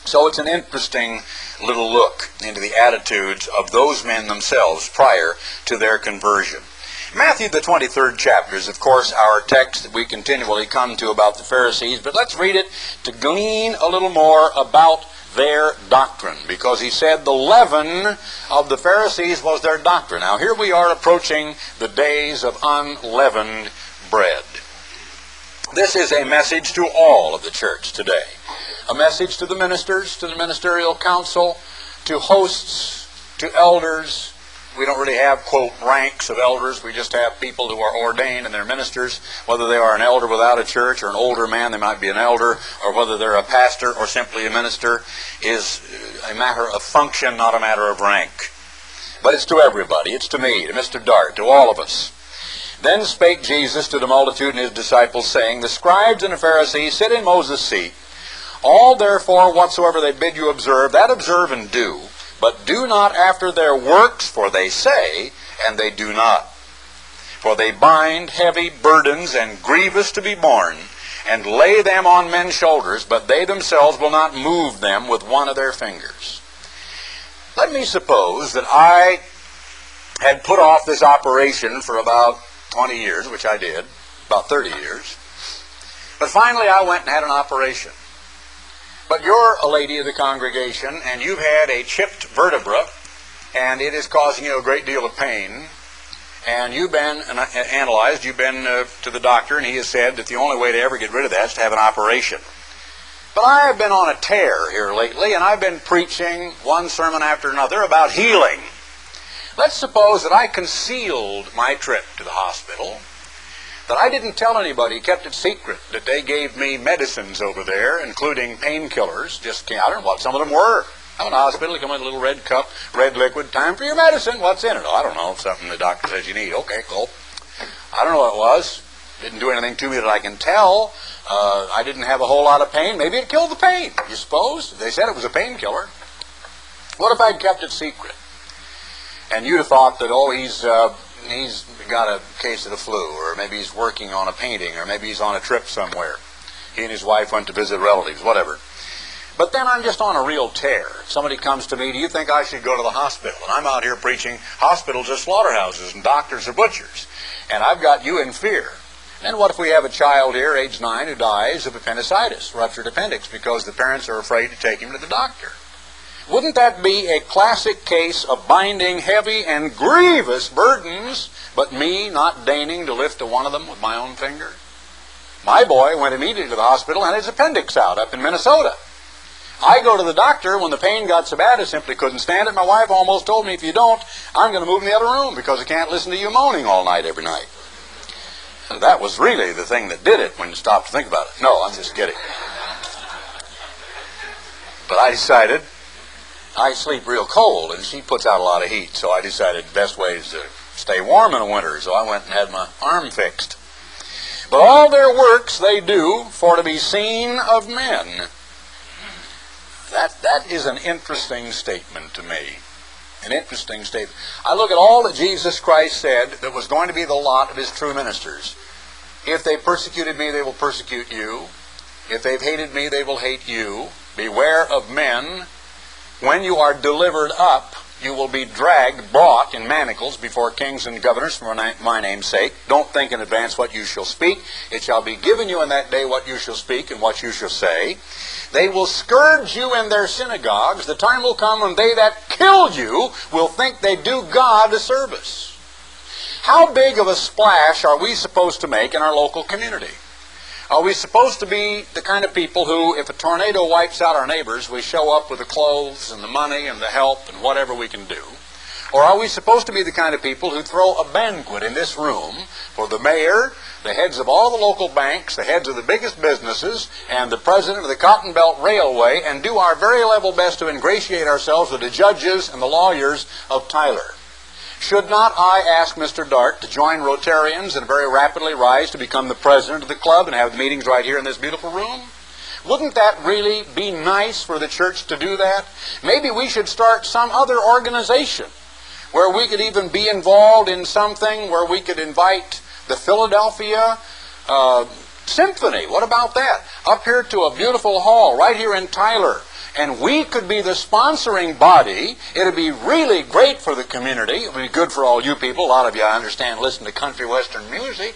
So it's an interesting little look into the attitudes of those men themselves prior to their conversion. Matthew, the 23rd chapter, is, of course, our text that we continually come to about the Pharisees, but let's read it to glean a little more about their doctrine, because he said the leaven of the Pharisees was their doctrine. Now, here we are approaching the days of unleavened bread. This is a message to all of the church today. A message to the ministers, to the ministerial council, to hosts, to elders, we don't really have, quote, ranks of elders. We just have people who are ordained and they're ministers. Whether they are an elder without a church or an older man, they might be an elder, or whether they're a pastor or simply a minister, is a matter of function, not a matter of rank. But it's to everybody. It's to me, to Mr. Dart, to all of us. Then spake Jesus to the multitude and his disciples, saying, The scribes and the Pharisees sit in Moses' seat. All therefore whatsoever they bid you observe, that observe and do but do not after their works, for they say, and they do not. For they bind heavy burdens and grievous to be borne, and lay them on men's shoulders, but they themselves will not move them with one of their fingers. Let me suppose that I had put off this operation for about 20 years, which I did, about 30 years. But finally I went and had an operation. But you're a lady of the congregation and you've had a chipped vertebra and it is causing you a great deal of pain. And you've been analyzed, you've been uh, to the doctor, and he has said that the only way to ever get rid of that is to have an operation. But I have been on a tear here lately, and I've been preaching one sermon after another about healing. Let's suppose that I concealed my trip to the hospital that I didn't tell anybody, kept it secret, that they gave me medicines over there, including painkillers. Just I don't know what some of them were. I'm in the hospital, come in a little red cup, red liquid. Time for your medicine. What's in it? Oh, I don't know. Something the doctor says you need. Okay, cool. I don't know what it was. Didn't do anything to me that I can tell. Uh, I didn't have a whole lot of pain. Maybe it killed the pain. You suppose? They said it was a painkiller. What if I'd kept it secret? And you'd have thought that, oh, he's uh, he's got a case of the flu, or maybe he's working on a painting, or maybe he's on a trip somewhere. He and his wife went to visit relatives, whatever. But then I'm just on a real tear. Somebody comes to me, do you think I should go to the hospital? And I'm out here preaching hospitals are slaughterhouses and doctors are butchers. And I've got you in fear. And what if we have a child here, age 9, who dies of appendicitis, ruptured appendix, because the parents are afraid to take him to the doctor? Wouldn't that be a classic case of binding heavy and grievous burdens, but me not deigning to lift a one of them with my own finger? My boy went immediately to the hospital and his appendix out up in Minnesota. I go to the doctor when the pain got so bad I simply couldn't stand it. My wife almost told me, if you don't, I'm going to move in the other room because I can't listen to you moaning all night every night. And that was really the thing that did it when you stop to think about it. No, I'm just kidding. But I decided I sleep real cold and she puts out a lot of heat, so I decided best way is to stay warm in the winter, so I went and had my arm fixed. But all their works they do for to be seen of men. That, that is an interesting statement to me. An interesting statement. I look at all that Jesus Christ said that was going to be the lot of his true ministers. If they persecuted me, they will persecute you. If they've hated me, they will hate you. Beware of men. When you are delivered up, you will be dragged, brought in manacles before kings and governors for my name's sake. Don't think in advance what you shall speak. It shall be given you in that day what you shall speak and what you shall say. They will scourge you in their synagogues. The time will come when they that kill you will think they do God a service. How big of a splash are we supposed to make in our local community? Are we supposed to be the kind of people who, if a tornado wipes out our neighbors, we show up with the clothes and the money and the help and whatever we can do? Or are we supposed to be the kind of people who throw a banquet in this room for the mayor, the heads of all the local banks, the heads of the biggest businesses, and the president of the Cotton Belt Railway, and do our very level best to ingratiate ourselves with the judges and the lawyers of Tyler. Should not I ask Mr. Dart to join Rotarians and very rapidly rise to become the president of the club and have the meetings right here in this beautiful room? Wouldn't that really be nice for the church to do that? Maybe we should start some other organization where we could even be involved in something where we could invite the Philadelphia uh, Symphony. What about that? Up here to a beautiful hall right here in Tyler. And we could be the sponsoring body. It would be really great for the community. It would be good for all you people. A lot of you, I understand, listen to country western music.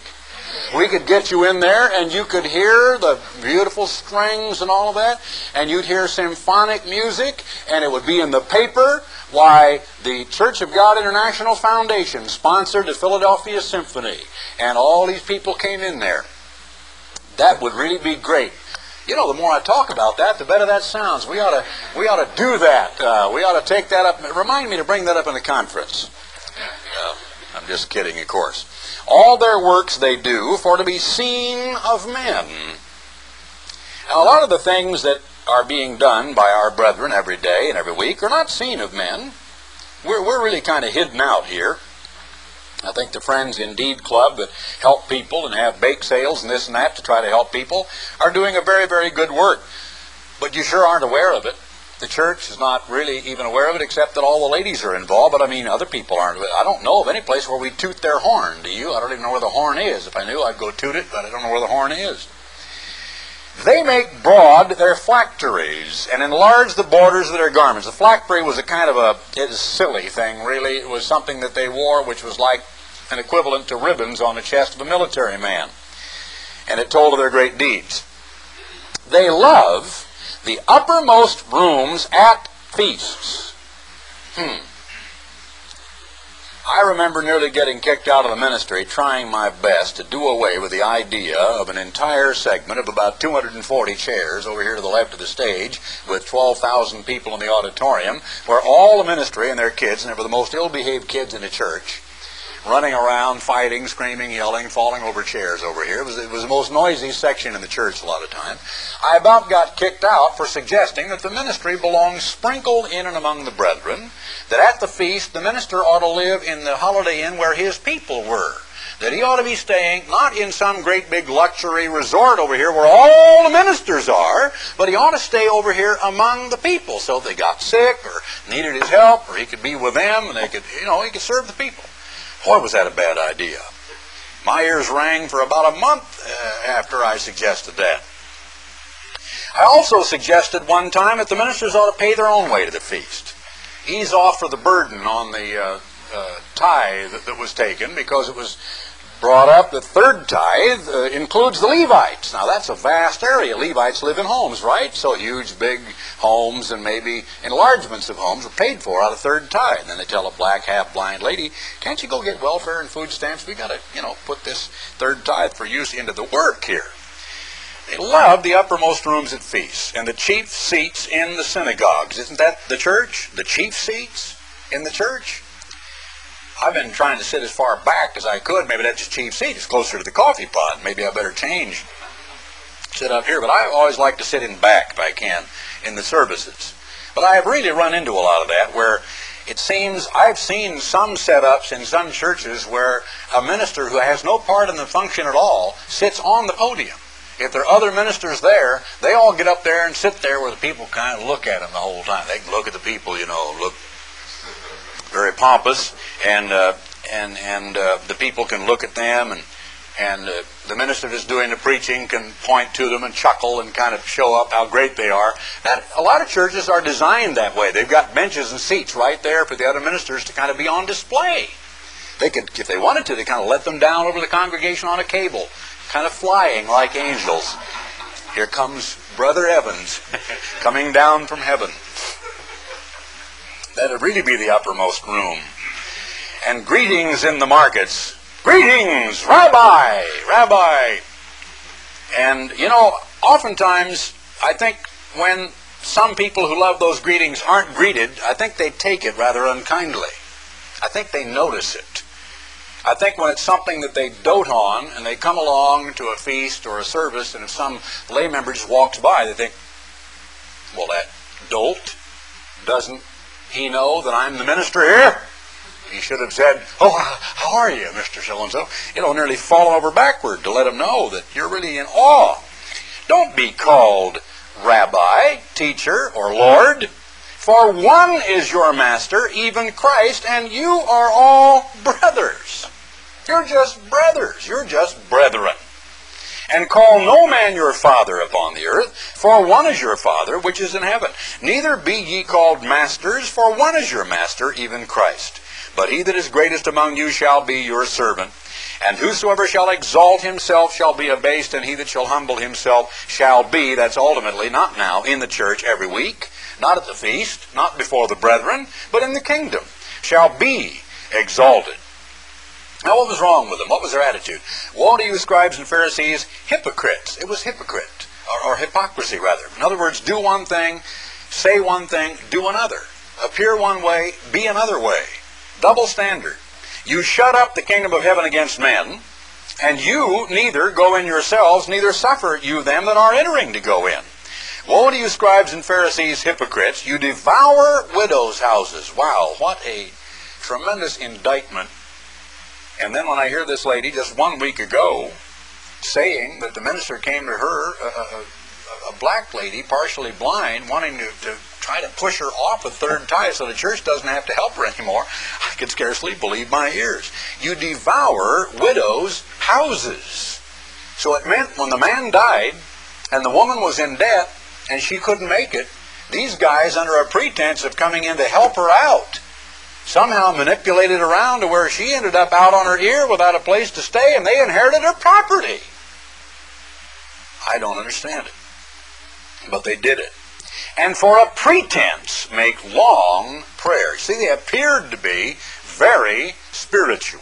We could get you in there and you could hear the beautiful strings and all of that, and you'd hear symphonic music, and it would be in the paper why the Church of God International Foundation sponsored the Philadelphia Symphony, and all these people came in there. That would really be great. You know, the more I talk about that, the better that sounds. We ought to, we ought to do that. Uh, we ought to take that up. Remind me to bring that up in the conference. Uh, I'm just kidding, of course. All their works they do for to be seen of men. Now, a lot of the things that are being done by our brethren every day and every week are not seen of men. We're, we're really kind of hidden out here. I think the Friends Indeed Club that help people and have bake sales and this and that to try to help people are doing a very, very good work. But you sure aren't aware of it. The church is not really even aware of it except that all the ladies are involved, but I mean other people aren't. I don't know of any place where we toot their horn, do you? I don't even know where the horn is. If I knew, I'd go toot it, but I don't know where the horn is. They make broad their phylacteries and enlarge the borders of their garments. The phylactery was a kind of a is silly thing, really. It was something that they wore which was like an equivalent to ribbons on the chest of a military man. And it told of their great deeds. They love the uppermost rooms at feasts. Hmm. I remember nearly getting kicked out of the ministry trying my best to do away with the idea of an entire segment of about 240 chairs over here to the left of the stage with 12,000 people in the auditorium where all the ministry and their kids, and they were the most ill-behaved kids in the church, running around, fighting, screaming, yelling, falling over chairs over here. It was, it was the most noisy section in the church a lot of time. I about got kicked out for suggesting that the ministry belongs sprinkled in and among the brethren, that at the feast the minister ought to live in the holiday inn where his people were. That he ought to be staying not in some great big luxury resort over here where all the ministers are, but he ought to stay over here among the people. So if they got sick or needed his help, or he could be with them and they could, you know, he could serve the people. Boy, was that a bad idea. My ears rang for about a month uh, after I suggested that. I also suggested one time that the ministers ought to pay their own way to the feast. Ease off for the burden on the uh, uh, tithe that was taken because it was brought up the third tithe uh, includes the Levites. Now that's a vast area. Levites live in homes, right? So huge, big homes and maybe enlargements of homes are paid for out of third tithe. And then they tell a black, half-blind lady, "Can't you go get welfare and food stamps? We got to, you know, put this third tithe for use into the work here." They love the uppermost rooms at feasts and the chief seats in the synagogues. Isn't that the church? The chief seats in the church? I've been trying to sit as far back as I could. Maybe that's a cheap seat. It's closer to the coffee pot. Maybe I better change, sit up here. But I always like to sit in back if I can in the services. But I have really run into a lot of that where it seems I've seen some setups in some churches where a minister who has no part in the function at all sits on the podium. If there are other ministers there, they all get up there and sit there where the people kind of look at them the whole time. They look at the people, you know, look very pompous, and uh, and and uh, the people can look at them, and and uh, the minister that's doing the preaching can point to them and chuckle and kind of show up how great they are. That, a lot of churches are designed that way. They've got benches and seats right there for the other ministers to kind of be on display. They could, if they wanted to, they kind of let them down over the congregation on a cable, kind of flying like angels. Here comes Brother Evans coming down from heaven. That'd really be the uppermost room. And greetings in the markets. Greetings, Rabbi, Rabbi. And, you know, oftentimes, I think when some people who love those greetings aren't greeted, I think they take it rather unkindly. I think they notice it. I think when it's something that they dote on and they come along to a feast or a service and if some lay member just walks by, they think, well, that dolt doesn't he know that I'm the minister here? He should have said, Oh, how are you, Mr. So and so? It'll nearly fall over backward to let him know that you're really in awe. Don't be called rabbi, teacher, or Lord, for one is your master, even Christ, and you are all brothers. You're just brothers. You're just brethren. And call no man your father upon the earth, for one is your Father which is in heaven. Neither be ye called masters, for one is your master, even Christ. But he that is greatest among you shall be your servant. And whosoever shall exalt himself shall be abased, and he that shall humble himself shall be, that's ultimately, not now, in the church every week, not at the feast, not before the brethren, but in the kingdom, shall be exalted. Now, what was wrong with them? What was their attitude? Woe to you, scribes and Pharisees, hypocrites. It was hypocrite, or, or hypocrisy, rather. In other words, do one thing, say one thing, do another. Appear one way, be another way. Double standard. You shut up the kingdom of heaven against men, and you neither go in yourselves, neither suffer you them that are entering to go in. Woe to you, scribes and Pharisees, hypocrites! You devour widows' houses. Wow, what a tremendous indictment and then when I hear this lady just one week ago saying that the minister came to her, a, black lady, partially blind, wanting to, to try to push her off a third tithe so the church doesn't have to help her anymore, I could scarcely believe my ears. You devour widows' houses. So it meant when the man died and the woman was in debt and she couldn't make it, these guys, under a pretense of coming in to help her out, somehow manipulated around to where she ended up out on her ear without a place to stay and they inherited her property. I don't understand it. But they did it. And for a pretense make long prayers. See, they appeared to be very spiritual.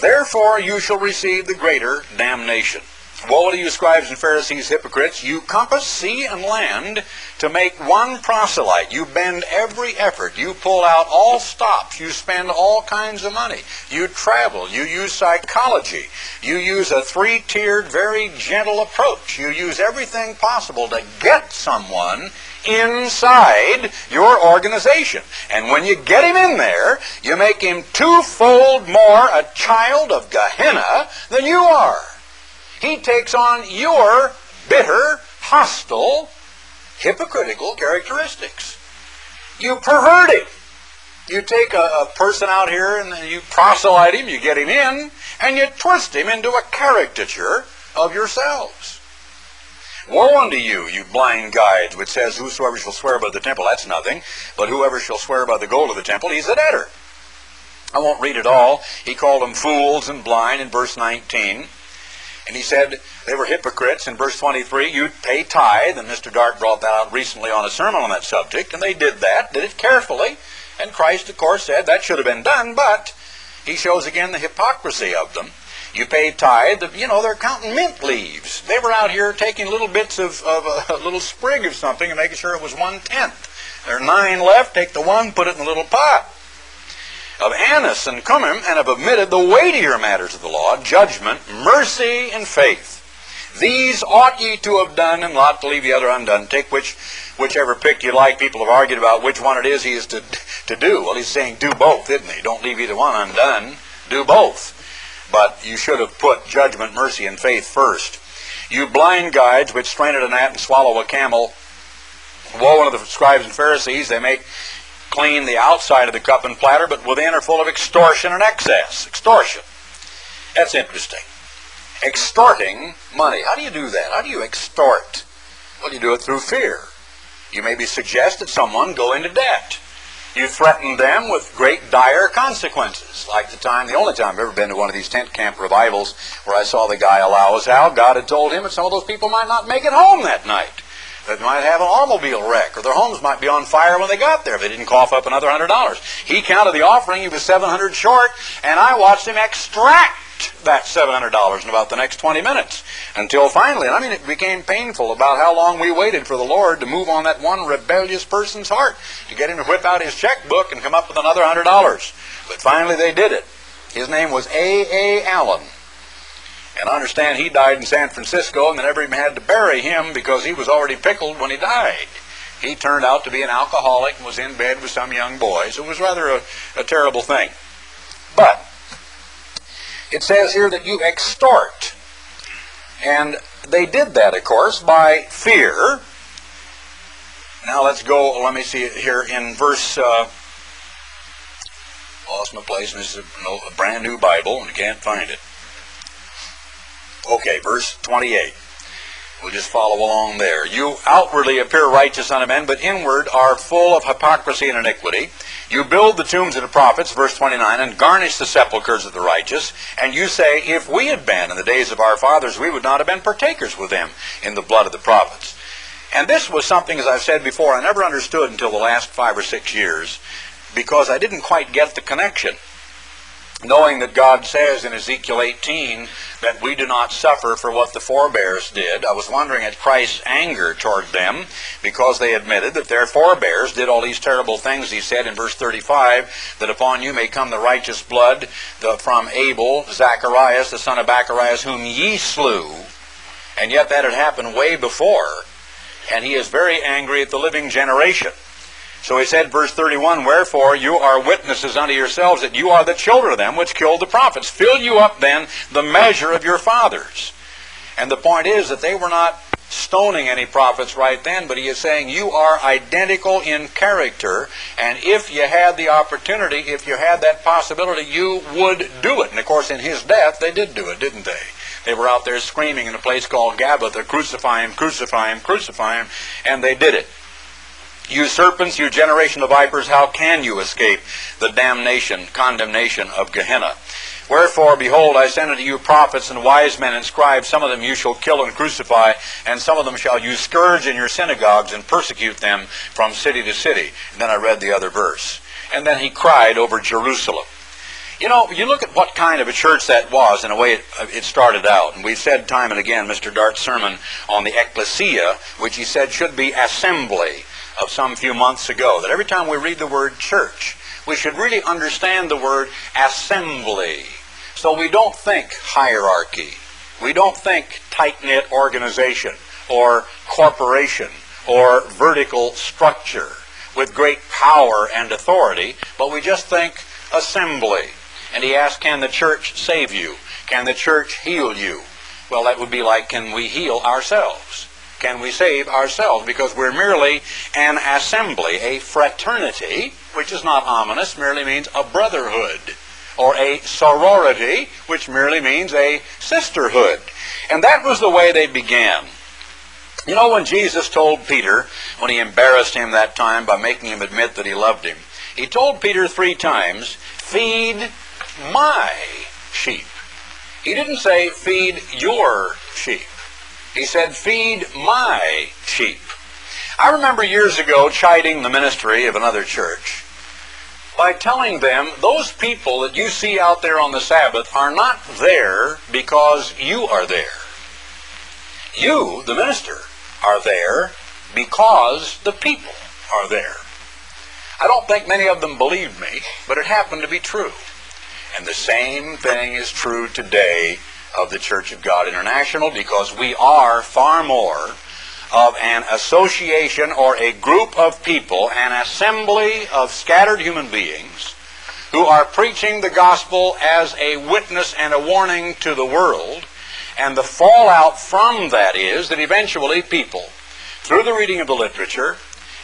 Therefore you shall receive the greater damnation. Woe to you, scribes and Pharisees, hypocrites! You compass sea and land to make one proselyte. You bend every effort. You pull out all stops. You spend all kinds of money. You travel. You use psychology. You use a three-tiered, very gentle approach. You use everything possible to get someone inside your organization. And when you get him in there, you make him twofold more a child of Gehenna than you are. He takes on your bitter, hostile, hypocritical characteristics. You pervert him. You take a, a, person out here and you proselyte him, you get him in, and you twist him into a caricature of yourselves. Woe unto you, you blind guides, which says, Whosoever shall swear by the temple, that's nothing. But whoever shall swear by the gold of the temple, he's a debtor. I won't read it all. He called them fools and blind in verse 19. And he said they were hypocrites in verse 23. You pay tithe, and Mr. Dart brought that out recently on a sermon on that subject, and they did that, did it carefully. And Christ, of course, said that should have been done, but he shows again the hypocrisy of them. You pay tithe, you know, they're counting mint leaves. They were out here taking little bits of, of a, a little sprig of something and making sure it was one tenth. There are nine left, take the one, put it in a little pot of anise and cumin, and have omitted the weightier matters of the law, judgment, mercy, and faith. These ought ye to have done, and not to leave the other undone. Take which, whichever pick you like. People have argued about which one it is he is to, to do. Well, he's saying do both, isn't he? Don't leave either one undone. Do both. But you should have put judgment, mercy, and faith first. You blind guides, which strain at a gnat and swallow a camel. Woe unto the scribes and Pharisees, they make clean the outside of the cup and platter, but within are full of extortion and excess. Extortion. That's interesting. Extorting money. How do you do that? How do you extort? Well, you do it through fear. You maybe suggest that someone go into debt. You threaten them with great dire consequences. Like the time, the only time I've ever been to one of these tent camp revivals where I saw the guy allow us out, God had told him that some of those people might not make it home that night. They might have an automobile wreck, or their homes might be on fire when they got there if they didn't cough up another hundred dollars. He counted the offering; he was seven hundred short, and I watched him extract that seven hundred dollars in about the next twenty minutes until finally. And I mean, it became painful about how long we waited for the Lord to move on that one rebellious person's heart to get him to whip out his checkbook and come up with another hundred dollars. But finally, they did it. His name was A. A. Allen. And I understand he died in San Francisco, and never even had to bury him because he was already pickled when he died. He turned out to be an alcoholic and was in bed with some young boys. It was rather a, a terrible thing. But it says here that you extort. And they did that, of course, by fear. Now let's go, let me see here in verse, uh, lost my place, and this is a, a brand new Bible, and I can't find it. Okay, verse 28. We'll just follow along there. You outwardly appear righteous unto men, but inward are full of hypocrisy and iniquity. You build the tombs of the prophets, verse 29, and garnish the sepulchres of the righteous. And you say, If we had been in the days of our fathers, we would not have been partakers with them in the blood of the prophets. And this was something, as I've said before, I never understood until the last five or six years, because I didn't quite get the connection knowing that God says in Ezekiel 18 that we do not suffer for what the forebears did. I was wondering at Christ's anger toward them because they admitted that their forebears did all these terrible things. He said in verse 35 that upon you may come the righteous blood from Abel, Zacharias, the son of Barachias, whom ye slew. And yet that had happened way before. And he is very angry at the living generation. So he said, verse 31, Wherefore you are witnesses unto yourselves that you are the children of them which killed the prophets. Fill you up then the measure of your fathers. And the point is that they were not stoning any prophets right then, but he is saying you are identical in character, and if you had the opportunity, if you had that possibility, you would do it. And of course, in his death, they did do it, didn't they? They were out there screaming in a place called Gabbatha, crucify him, crucify him, crucify him, and they did it. You serpents, you generation of vipers, how can you escape the damnation, condemnation of Gehenna? Wherefore, behold, I send unto you prophets and wise men and scribes. Some of them you shall kill and crucify, and some of them shall you scourge in your synagogues and persecute them from city to city. And then I read the other verse. And then he cried over Jerusalem. You know, you look at what kind of a church that was and the way it, it, started out. And we've said time and again, Mr. Dart's sermon on the ecclesia, which he said should be assembly of some few months ago that every time we read the word church, we should really understand the word assembly. So we don't think hierarchy. We don't think tight-knit organization or corporation or vertical structure with great power and authority, but we just think assembly. And he asked, can the church save you? Can the church heal you? Well, that would be like, can we heal ourselves? Can we save ourselves because we're merely an assembly, a fraternity, which is not ominous, merely means a brotherhood, or a sorority, which merely means a sisterhood. And that was the way they began. You know, when Jesus told Peter, when he embarrassed him that time by making him admit that he loved him, he told Peter three times, feed my sheep. He didn't say, feed your sheep. He said, feed my sheep. I remember years ago chiding the ministry of another church by telling them those people that you see out there on the Sabbath are not there because you are there. You, the minister, are there because the people are there. I don't think many of them believed me, but it happened to be true. And the same thing is true today of the Church of God International because we are far more of an association or a group of people, an assembly of scattered human beings who are preaching the gospel as a witness and a warning to the world. And the fallout from that is that eventually people, through the reading of the literature,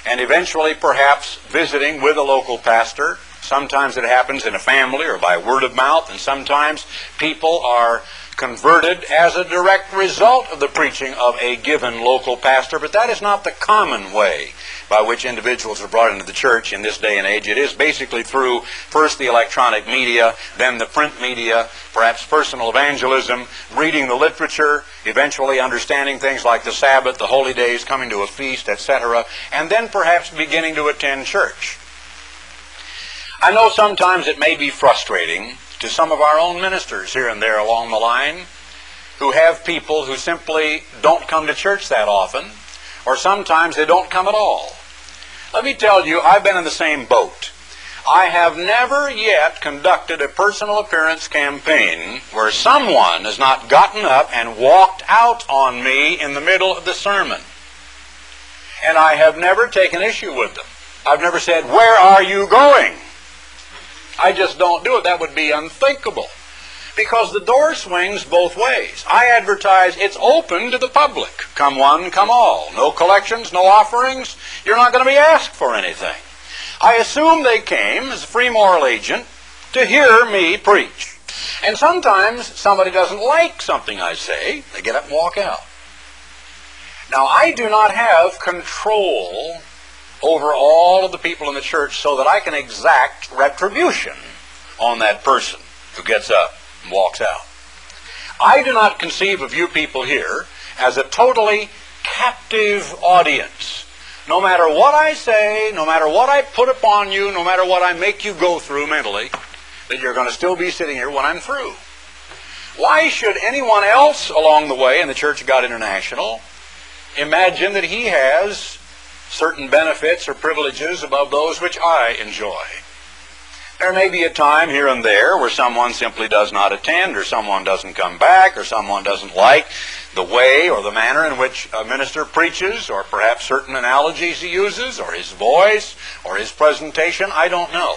and eventually perhaps visiting with a local pastor, sometimes it happens in a family or by word of mouth, and sometimes people are converted as a direct result of the preaching of a given local pastor, but that is not the common way by which individuals are brought into the church in this day and age. It is basically through first the electronic media, then the print media, perhaps personal evangelism, reading the literature, eventually understanding things like the Sabbath, the holy days, coming to a feast, etc., and then perhaps beginning to attend church. I know sometimes it may be frustrating to some of our own ministers here and there along the line who have people who simply don't come to church that often, or sometimes they don't come at all. Let me tell you, I've been in the same boat. I have never yet conducted a personal appearance campaign where someone has not gotten up and walked out on me in the middle of the sermon. And I have never taken issue with them. I've never said, Where are you going? I just don't do it. That would be unthinkable. Because the door swings both ways. I advertise it's open to the public. Come one, come all. No collections, no offerings. You're not going to be asked for anything. I assume they came as a free moral agent to hear me preach. And sometimes somebody doesn't like something I say. They get up and walk out. Now, I do not have control over all of the people in the church so that I can exact retribution on that person who gets up and walks out. I do not conceive of you people here as a totally captive audience. No matter what I say, no matter what I put upon you, no matter what I make you go through mentally, that you're going to still be sitting here when I'm through. Why should anyone else along the way in the Church of God International imagine that he has certain benefits or privileges above those which I enjoy. There may be a time here and there where someone simply does not attend, or someone doesn't come back, or someone doesn't like the way or the manner in which a minister preaches, or perhaps certain analogies he uses, or his voice, or his presentation. I don't know.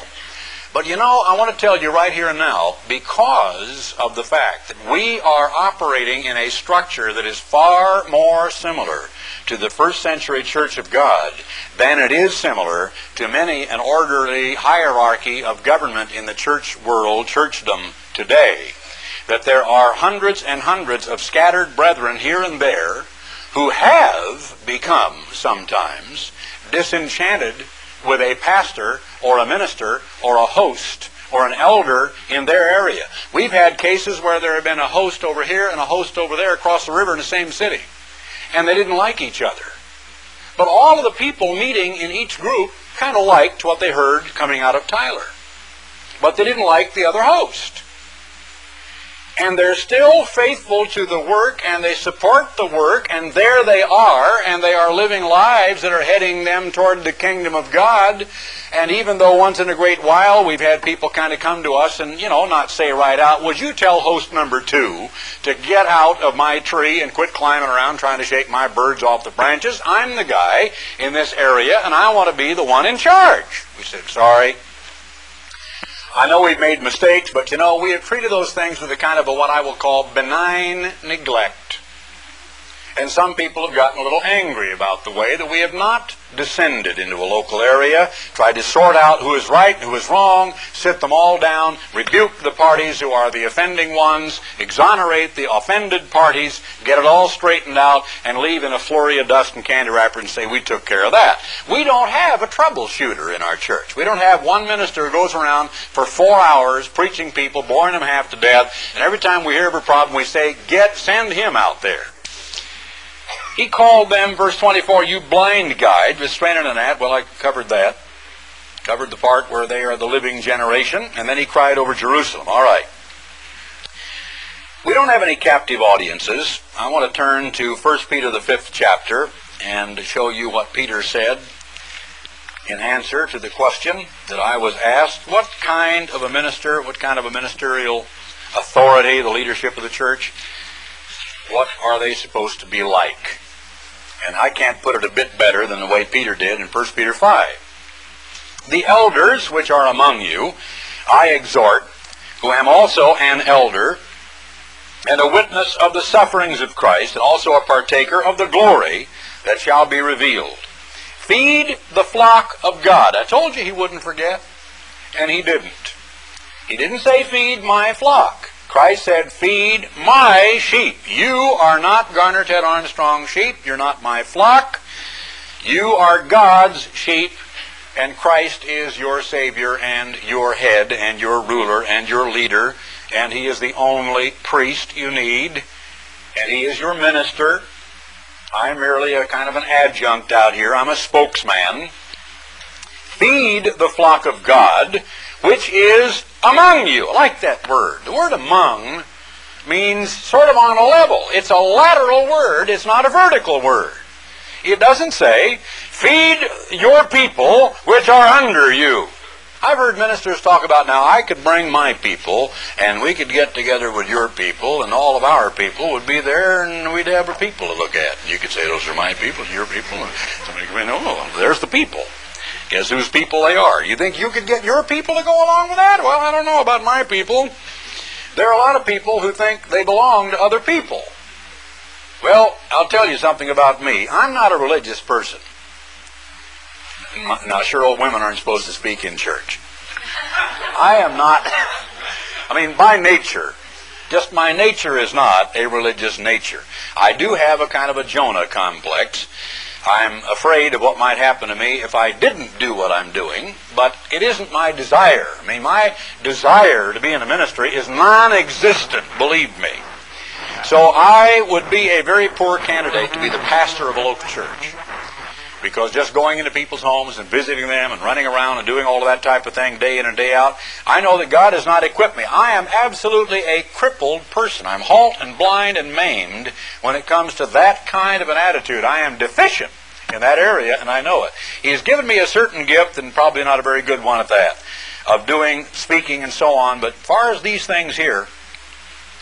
But you know, I want to tell you right here and now, because of the fact that we are operating in a structure that is far more similar to the first century Church of God than it is similar to many an orderly hierarchy of government in the church world, churchdom today. That there are hundreds and hundreds of scattered brethren here and there who have become sometimes disenchanted with a pastor or a minister or a host or an elder in their area. We've had cases where there have been a host over here and a host over there across the river in the same city and they didn't like each other. But all of the people meeting in each group kind of liked what they heard coming out of Tyler. But they didn't like the other host and they're still faithful to the work and they support the work and there they are and they are living lives that are heading them toward the kingdom of God. And even though once in a great while we've had people kind of come to us and, you know, not say right out, would you tell host number two to get out of my tree and quit climbing around trying to shake my birds off the branches? I'm the guy in this area and I want to be the one in charge. We said, sorry, I know we've made mistakes, but you know, we have treated those things with a kind of a what I will call benign neglect. And some people have gotten a little angry about the way that we have not descended into a local area, tried to sort out who is right, and who is wrong, sit them all down, rebuke the parties who are the offending ones, exonerate the offended parties, get it all straightened out, and leave in a flurry of dust and candy wrapper and say, we took care of that. We don't have a troubleshooter in our church. We don't have one minister who goes around for four hours preaching people, boring them half to death, and every time we hear of a problem, we say, get, send him out there. He called them, verse 24, you blind guide, restraining an ad. Well, I covered that. Covered the part where they are the living generation. And then he cried over Jerusalem. All right. We don't have any captive audiences. I want to turn to 1 Peter, the fifth chapter, and show you what Peter said in answer to the question that I was asked what kind of a minister, what kind of a ministerial authority, the leadership of the church, what are they supposed to be like? And I can't put it a bit better than the way Peter did in 1 Peter 5. The elders which are among you, I exhort, who am also an elder, and a witness of the sufferings of Christ, and also a partaker of the glory that shall be revealed. Feed the flock of God. I told you he wouldn't forget, and he didn't. He didn't say feed my flock. Christ said, Feed my sheep. You are not Garner Ted Armstrong sheep. You're not my flock. You are God's sheep, and Christ is your Savior and your head and your ruler and your leader, and He is the only priest you need, and He is your minister. I'm merely a kind of an adjunct out here. I'm a spokesman. Feed the flock of God which is among you. I like that word. The word among means sort of on a level. It's a lateral word. It's not a vertical word. It doesn't say, feed your people which are under you. I've heard ministers talk about now, I could bring my people and we could get together with your people and all of our people would be there and we'd have our people to look at. You could say, those are my people, your people. And Somebody could say, no, there's the people. Guess whose people they are. You think you could get your people to go along with that? Well, I don't know about my people. There are a lot of people who think they belong to other people. Well, I'll tell you something about me. I'm not a religious person. Now, sure, old women aren't supposed to speak in church. I am not, I mean, by nature, just my nature is not a religious nature. I do have a kind of a Jonah complex I'm afraid of what might happen to me if I didn't do what I'm doing, but it isn't my desire. I mean, my desire to be in the ministry is non-existent, believe me. So I would be a very poor candidate to be the pastor of a local church. Because just going into people's homes and visiting them and running around and doing all of that type of thing day in and day out, I know that God has not equipped me. I am absolutely a crippled person. I'm halt and blind and maimed when it comes to that kind of an attitude. I am deficient in that area, and I know it. He's given me a certain gift, and probably not a very good one at that, of doing, speaking, and so on. But far as these things here,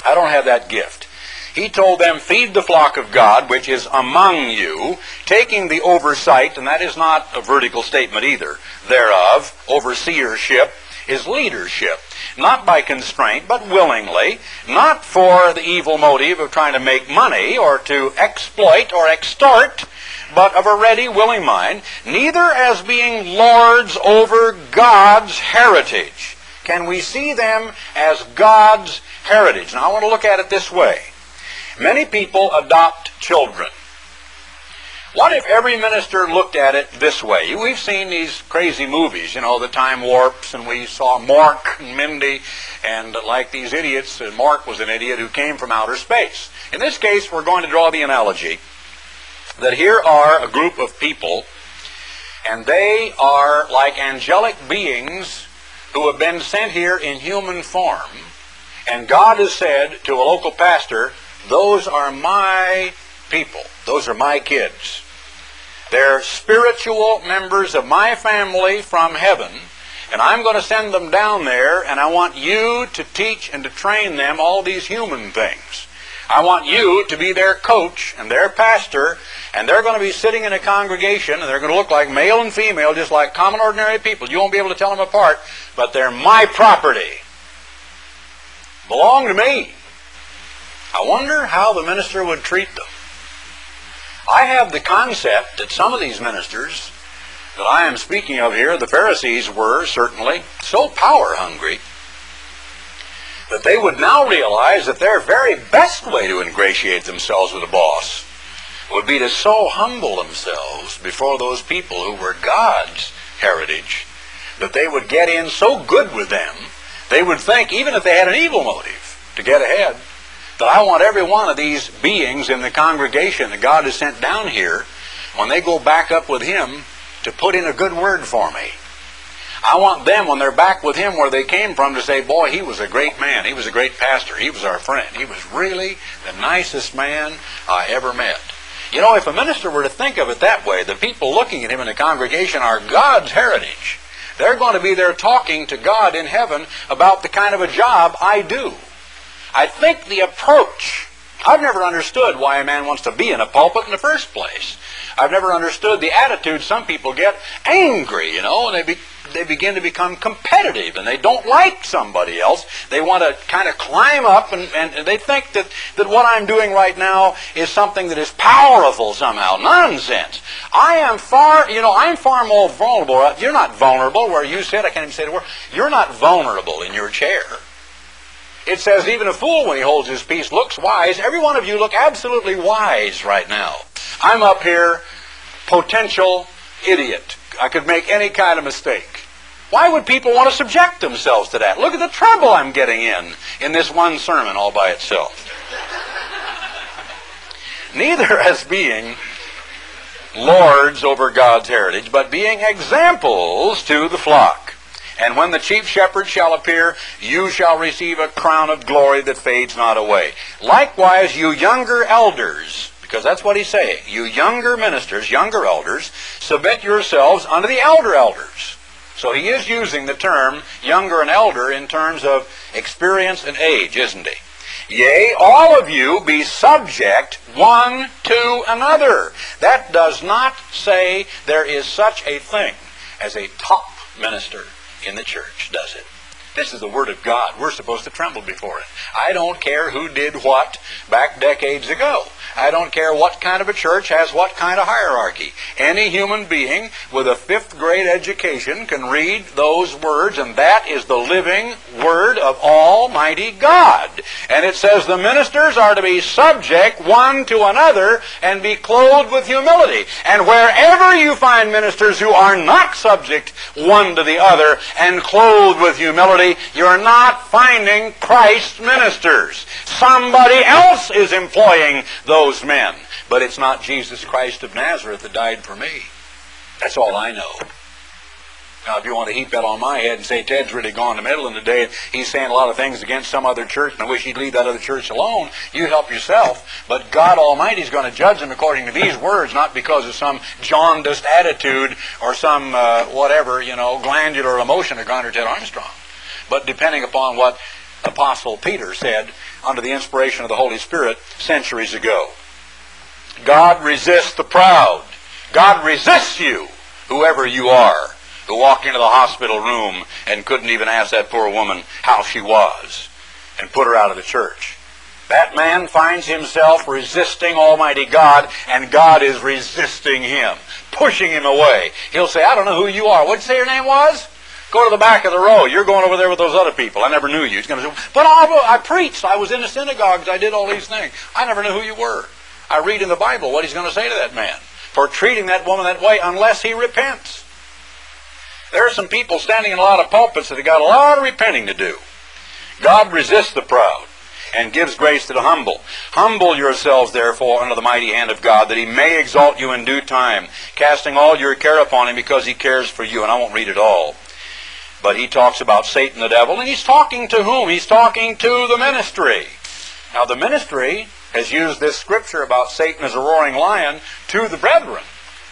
I don't have that gift. He told them, Feed the flock of God, which is among you, taking the oversight, and that is not a vertical statement either, thereof, overseership, is leadership. Not by constraint, but willingly. Not for the evil motive of trying to make money or to exploit or extort, but of a ready, willing mind. Neither as being lords over God's heritage. Can we see them as God's heritage? Now I want to look at it this way. Many people adopt children. What if every minister looked at it this way? We've seen these crazy movies, you know, the time warps, and we saw Mork and Mindy, and like these idiots, uh, and Mork was an idiot who came from outer space. In this case, we're going to draw the analogy that here are a group of people, and they are like angelic beings who have been sent here in human form, and God has said to a local pastor, those are my people. Those are my kids. They're spiritual members of my family from heaven, and I'm going to send them down there, and I want you to teach and to train them all these human things. I want you to be their coach and their pastor, and they're going to be sitting in a congregation, and they're going to look like male and female, just like common ordinary people. You won't be able to tell them apart, but they're my property. Belong to me. I wonder how the minister would treat them. I have the concept that some of these ministers that I am speaking of here, the Pharisees were certainly so power hungry that they would now realize that their very best way to ingratiate themselves with a boss would be to so humble themselves before those people who were God's heritage that they would get in so good with them, they would think, even if they had an evil motive to get ahead, that I want every one of these beings in the congregation that God has sent down here, when they go back up with Him, to put in a good word for me. I want them, when they're back with Him where they came from, to say, Boy, he was a great man. He was a great pastor. He was our friend. He was really the nicest man I ever met. You know, if a minister were to think of it that way, the people looking at him in the congregation are God's heritage. They're going to be there talking to God in heaven about the kind of a job I do. I think the approach, I've never understood why a man wants to be in a pulpit in the first place. I've never understood the attitude some people get angry, you know, and they be, they begin to become competitive and they don't like somebody else. They want to kind of climb up and, and they think that, that what I'm doing right now is something that is powerful somehow. Nonsense. I am far, you know, I'm far more vulnerable. You're not vulnerable where you sit. I can't even say the word. You're not vulnerable in your chair. It says even a fool when he holds his peace looks wise. Every one of you look absolutely wise right now. I'm up here, potential idiot. I could make any kind of mistake. Why would people want to subject themselves to that? Look at the trouble I'm getting in in this one sermon all by itself. Neither as being lords over God's heritage, but being examples to the flock. And when the chief shepherd shall appear, you shall receive a crown of glory that fades not away. Likewise, you younger elders, because that's what he's saying. You younger ministers, younger elders, submit yourselves unto the elder elders. So he is using the term younger and elder in terms of experience and age, isn't he? Yea, all of you be subject one to another. That does not say there is such a thing as a top minister in the church, does it? This is the Word of God. We're supposed to tremble before it. I don't care who did what back decades ago. I don't care what kind of a church has what kind of hierarchy. Any human being with a fifth grade education can read those words, and that is the living Word of Almighty God. And it says the ministers are to be subject one to another and be clothed with humility. And wherever you find ministers who are not subject one to the other and clothed with humility, you're not finding Christ ministers. Somebody else is employing those men. But it's not Jesus Christ of Nazareth that died for me. That's all I know. Now, if you want to heap that on my head and say Ted's really gone to meddling today, he's saying a lot of things against some other church, and I wish he'd leave that other church alone, you help yourself. But God Almighty is going to judge him according to these words, not because of some jaundiced attitude or some uh, whatever, you know, glandular emotion of Garner Ted Armstrong. But depending upon what Apostle Peter said under the inspiration of the Holy Spirit centuries ago. God resists the proud. God resists you, whoever you are, who walked into the hospital room and couldn't even ask that poor woman how she was and put her out of the church. That man finds himself resisting Almighty God, and God is resisting him, pushing him away. He'll say, I don't know who you are. What'd you say your name was? Go to the back of the row. You're going over there with those other people. I never knew you. He's going to say, but I, I preached. I was in the synagogues. I did all these things. I never knew who you were. I read in the Bible what he's going to say to that man for treating that woman that way unless he repents. There are some people standing in a lot of pulpits that have got a lot of repenting to do. God resists the proud and gives grace to the humble. Humble yourselves, therefore, under the mighty hand of God, that he may exalt you in due time, casting all your care upon him because he cares for you. And I won't read it all. But he talks about Satan the devil, and he's talking to whom? He's talking to the ministry. Now, the ministry has used this scripture about Satan as a roaring lion to the brethren,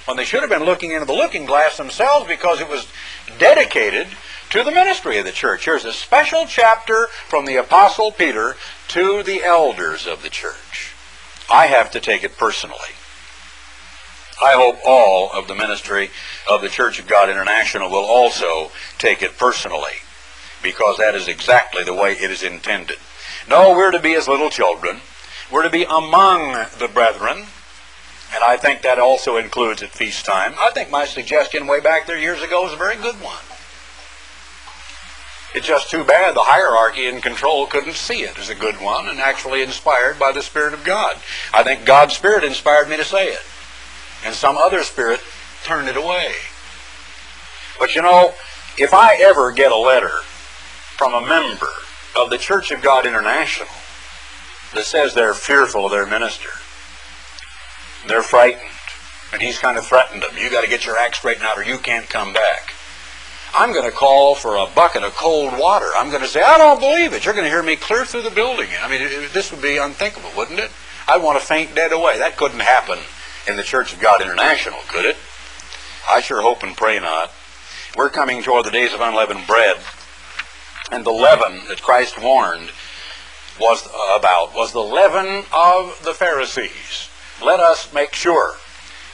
when they should have been looking into the looking glass themselves because it was dedicated to the ministry of the church. Here's a special chapter from the Apostle Peter to the elders of the church. I have to take it personally. I hope all of the ministry of the Church of God International will also take it personally, because that is exactly the way it is intended. No, we're to be as little children. We're to be among the brethren. And I think that also includes at feast time. I think my suggestion way back there years ago was a very good one. It's just too bad the hierarchy in control couldn't see it as a good one and actually inspired by the Spirit of God. I think God's Spirit inspired me to say it. And some other spirit turned it away. But you know, if I ever get a letter from a member of the Church of God International that says they're fearful of their minister, they're frightened, and he's kind of threatened them, you got to get your act straightened out or you can't come back. I'm going to call for a bucket of cold water. I'm going to say, I don't believe it. You're going to hear me clear through the building. I mean, this would be unthinkable, wouldn't it? I'd want to faint dead away. That couldn't happen in the Church of God International, could it? I sure hope and pray not. We're coming toward the days of unleavened bread. And the leaven that Christ warned was about was the leaven of the Pharisees. Let us make sure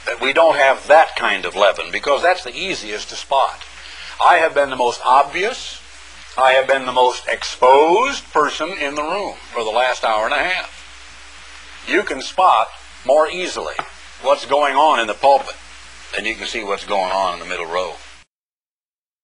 that we don't have that kind of leaven because that's the easiest to spot. I have been the most obvious, I have been the most exposed person in the room for the last hour and a half. You can spot more easily what's going on in the pulpit than you can see what's going on in the middle row.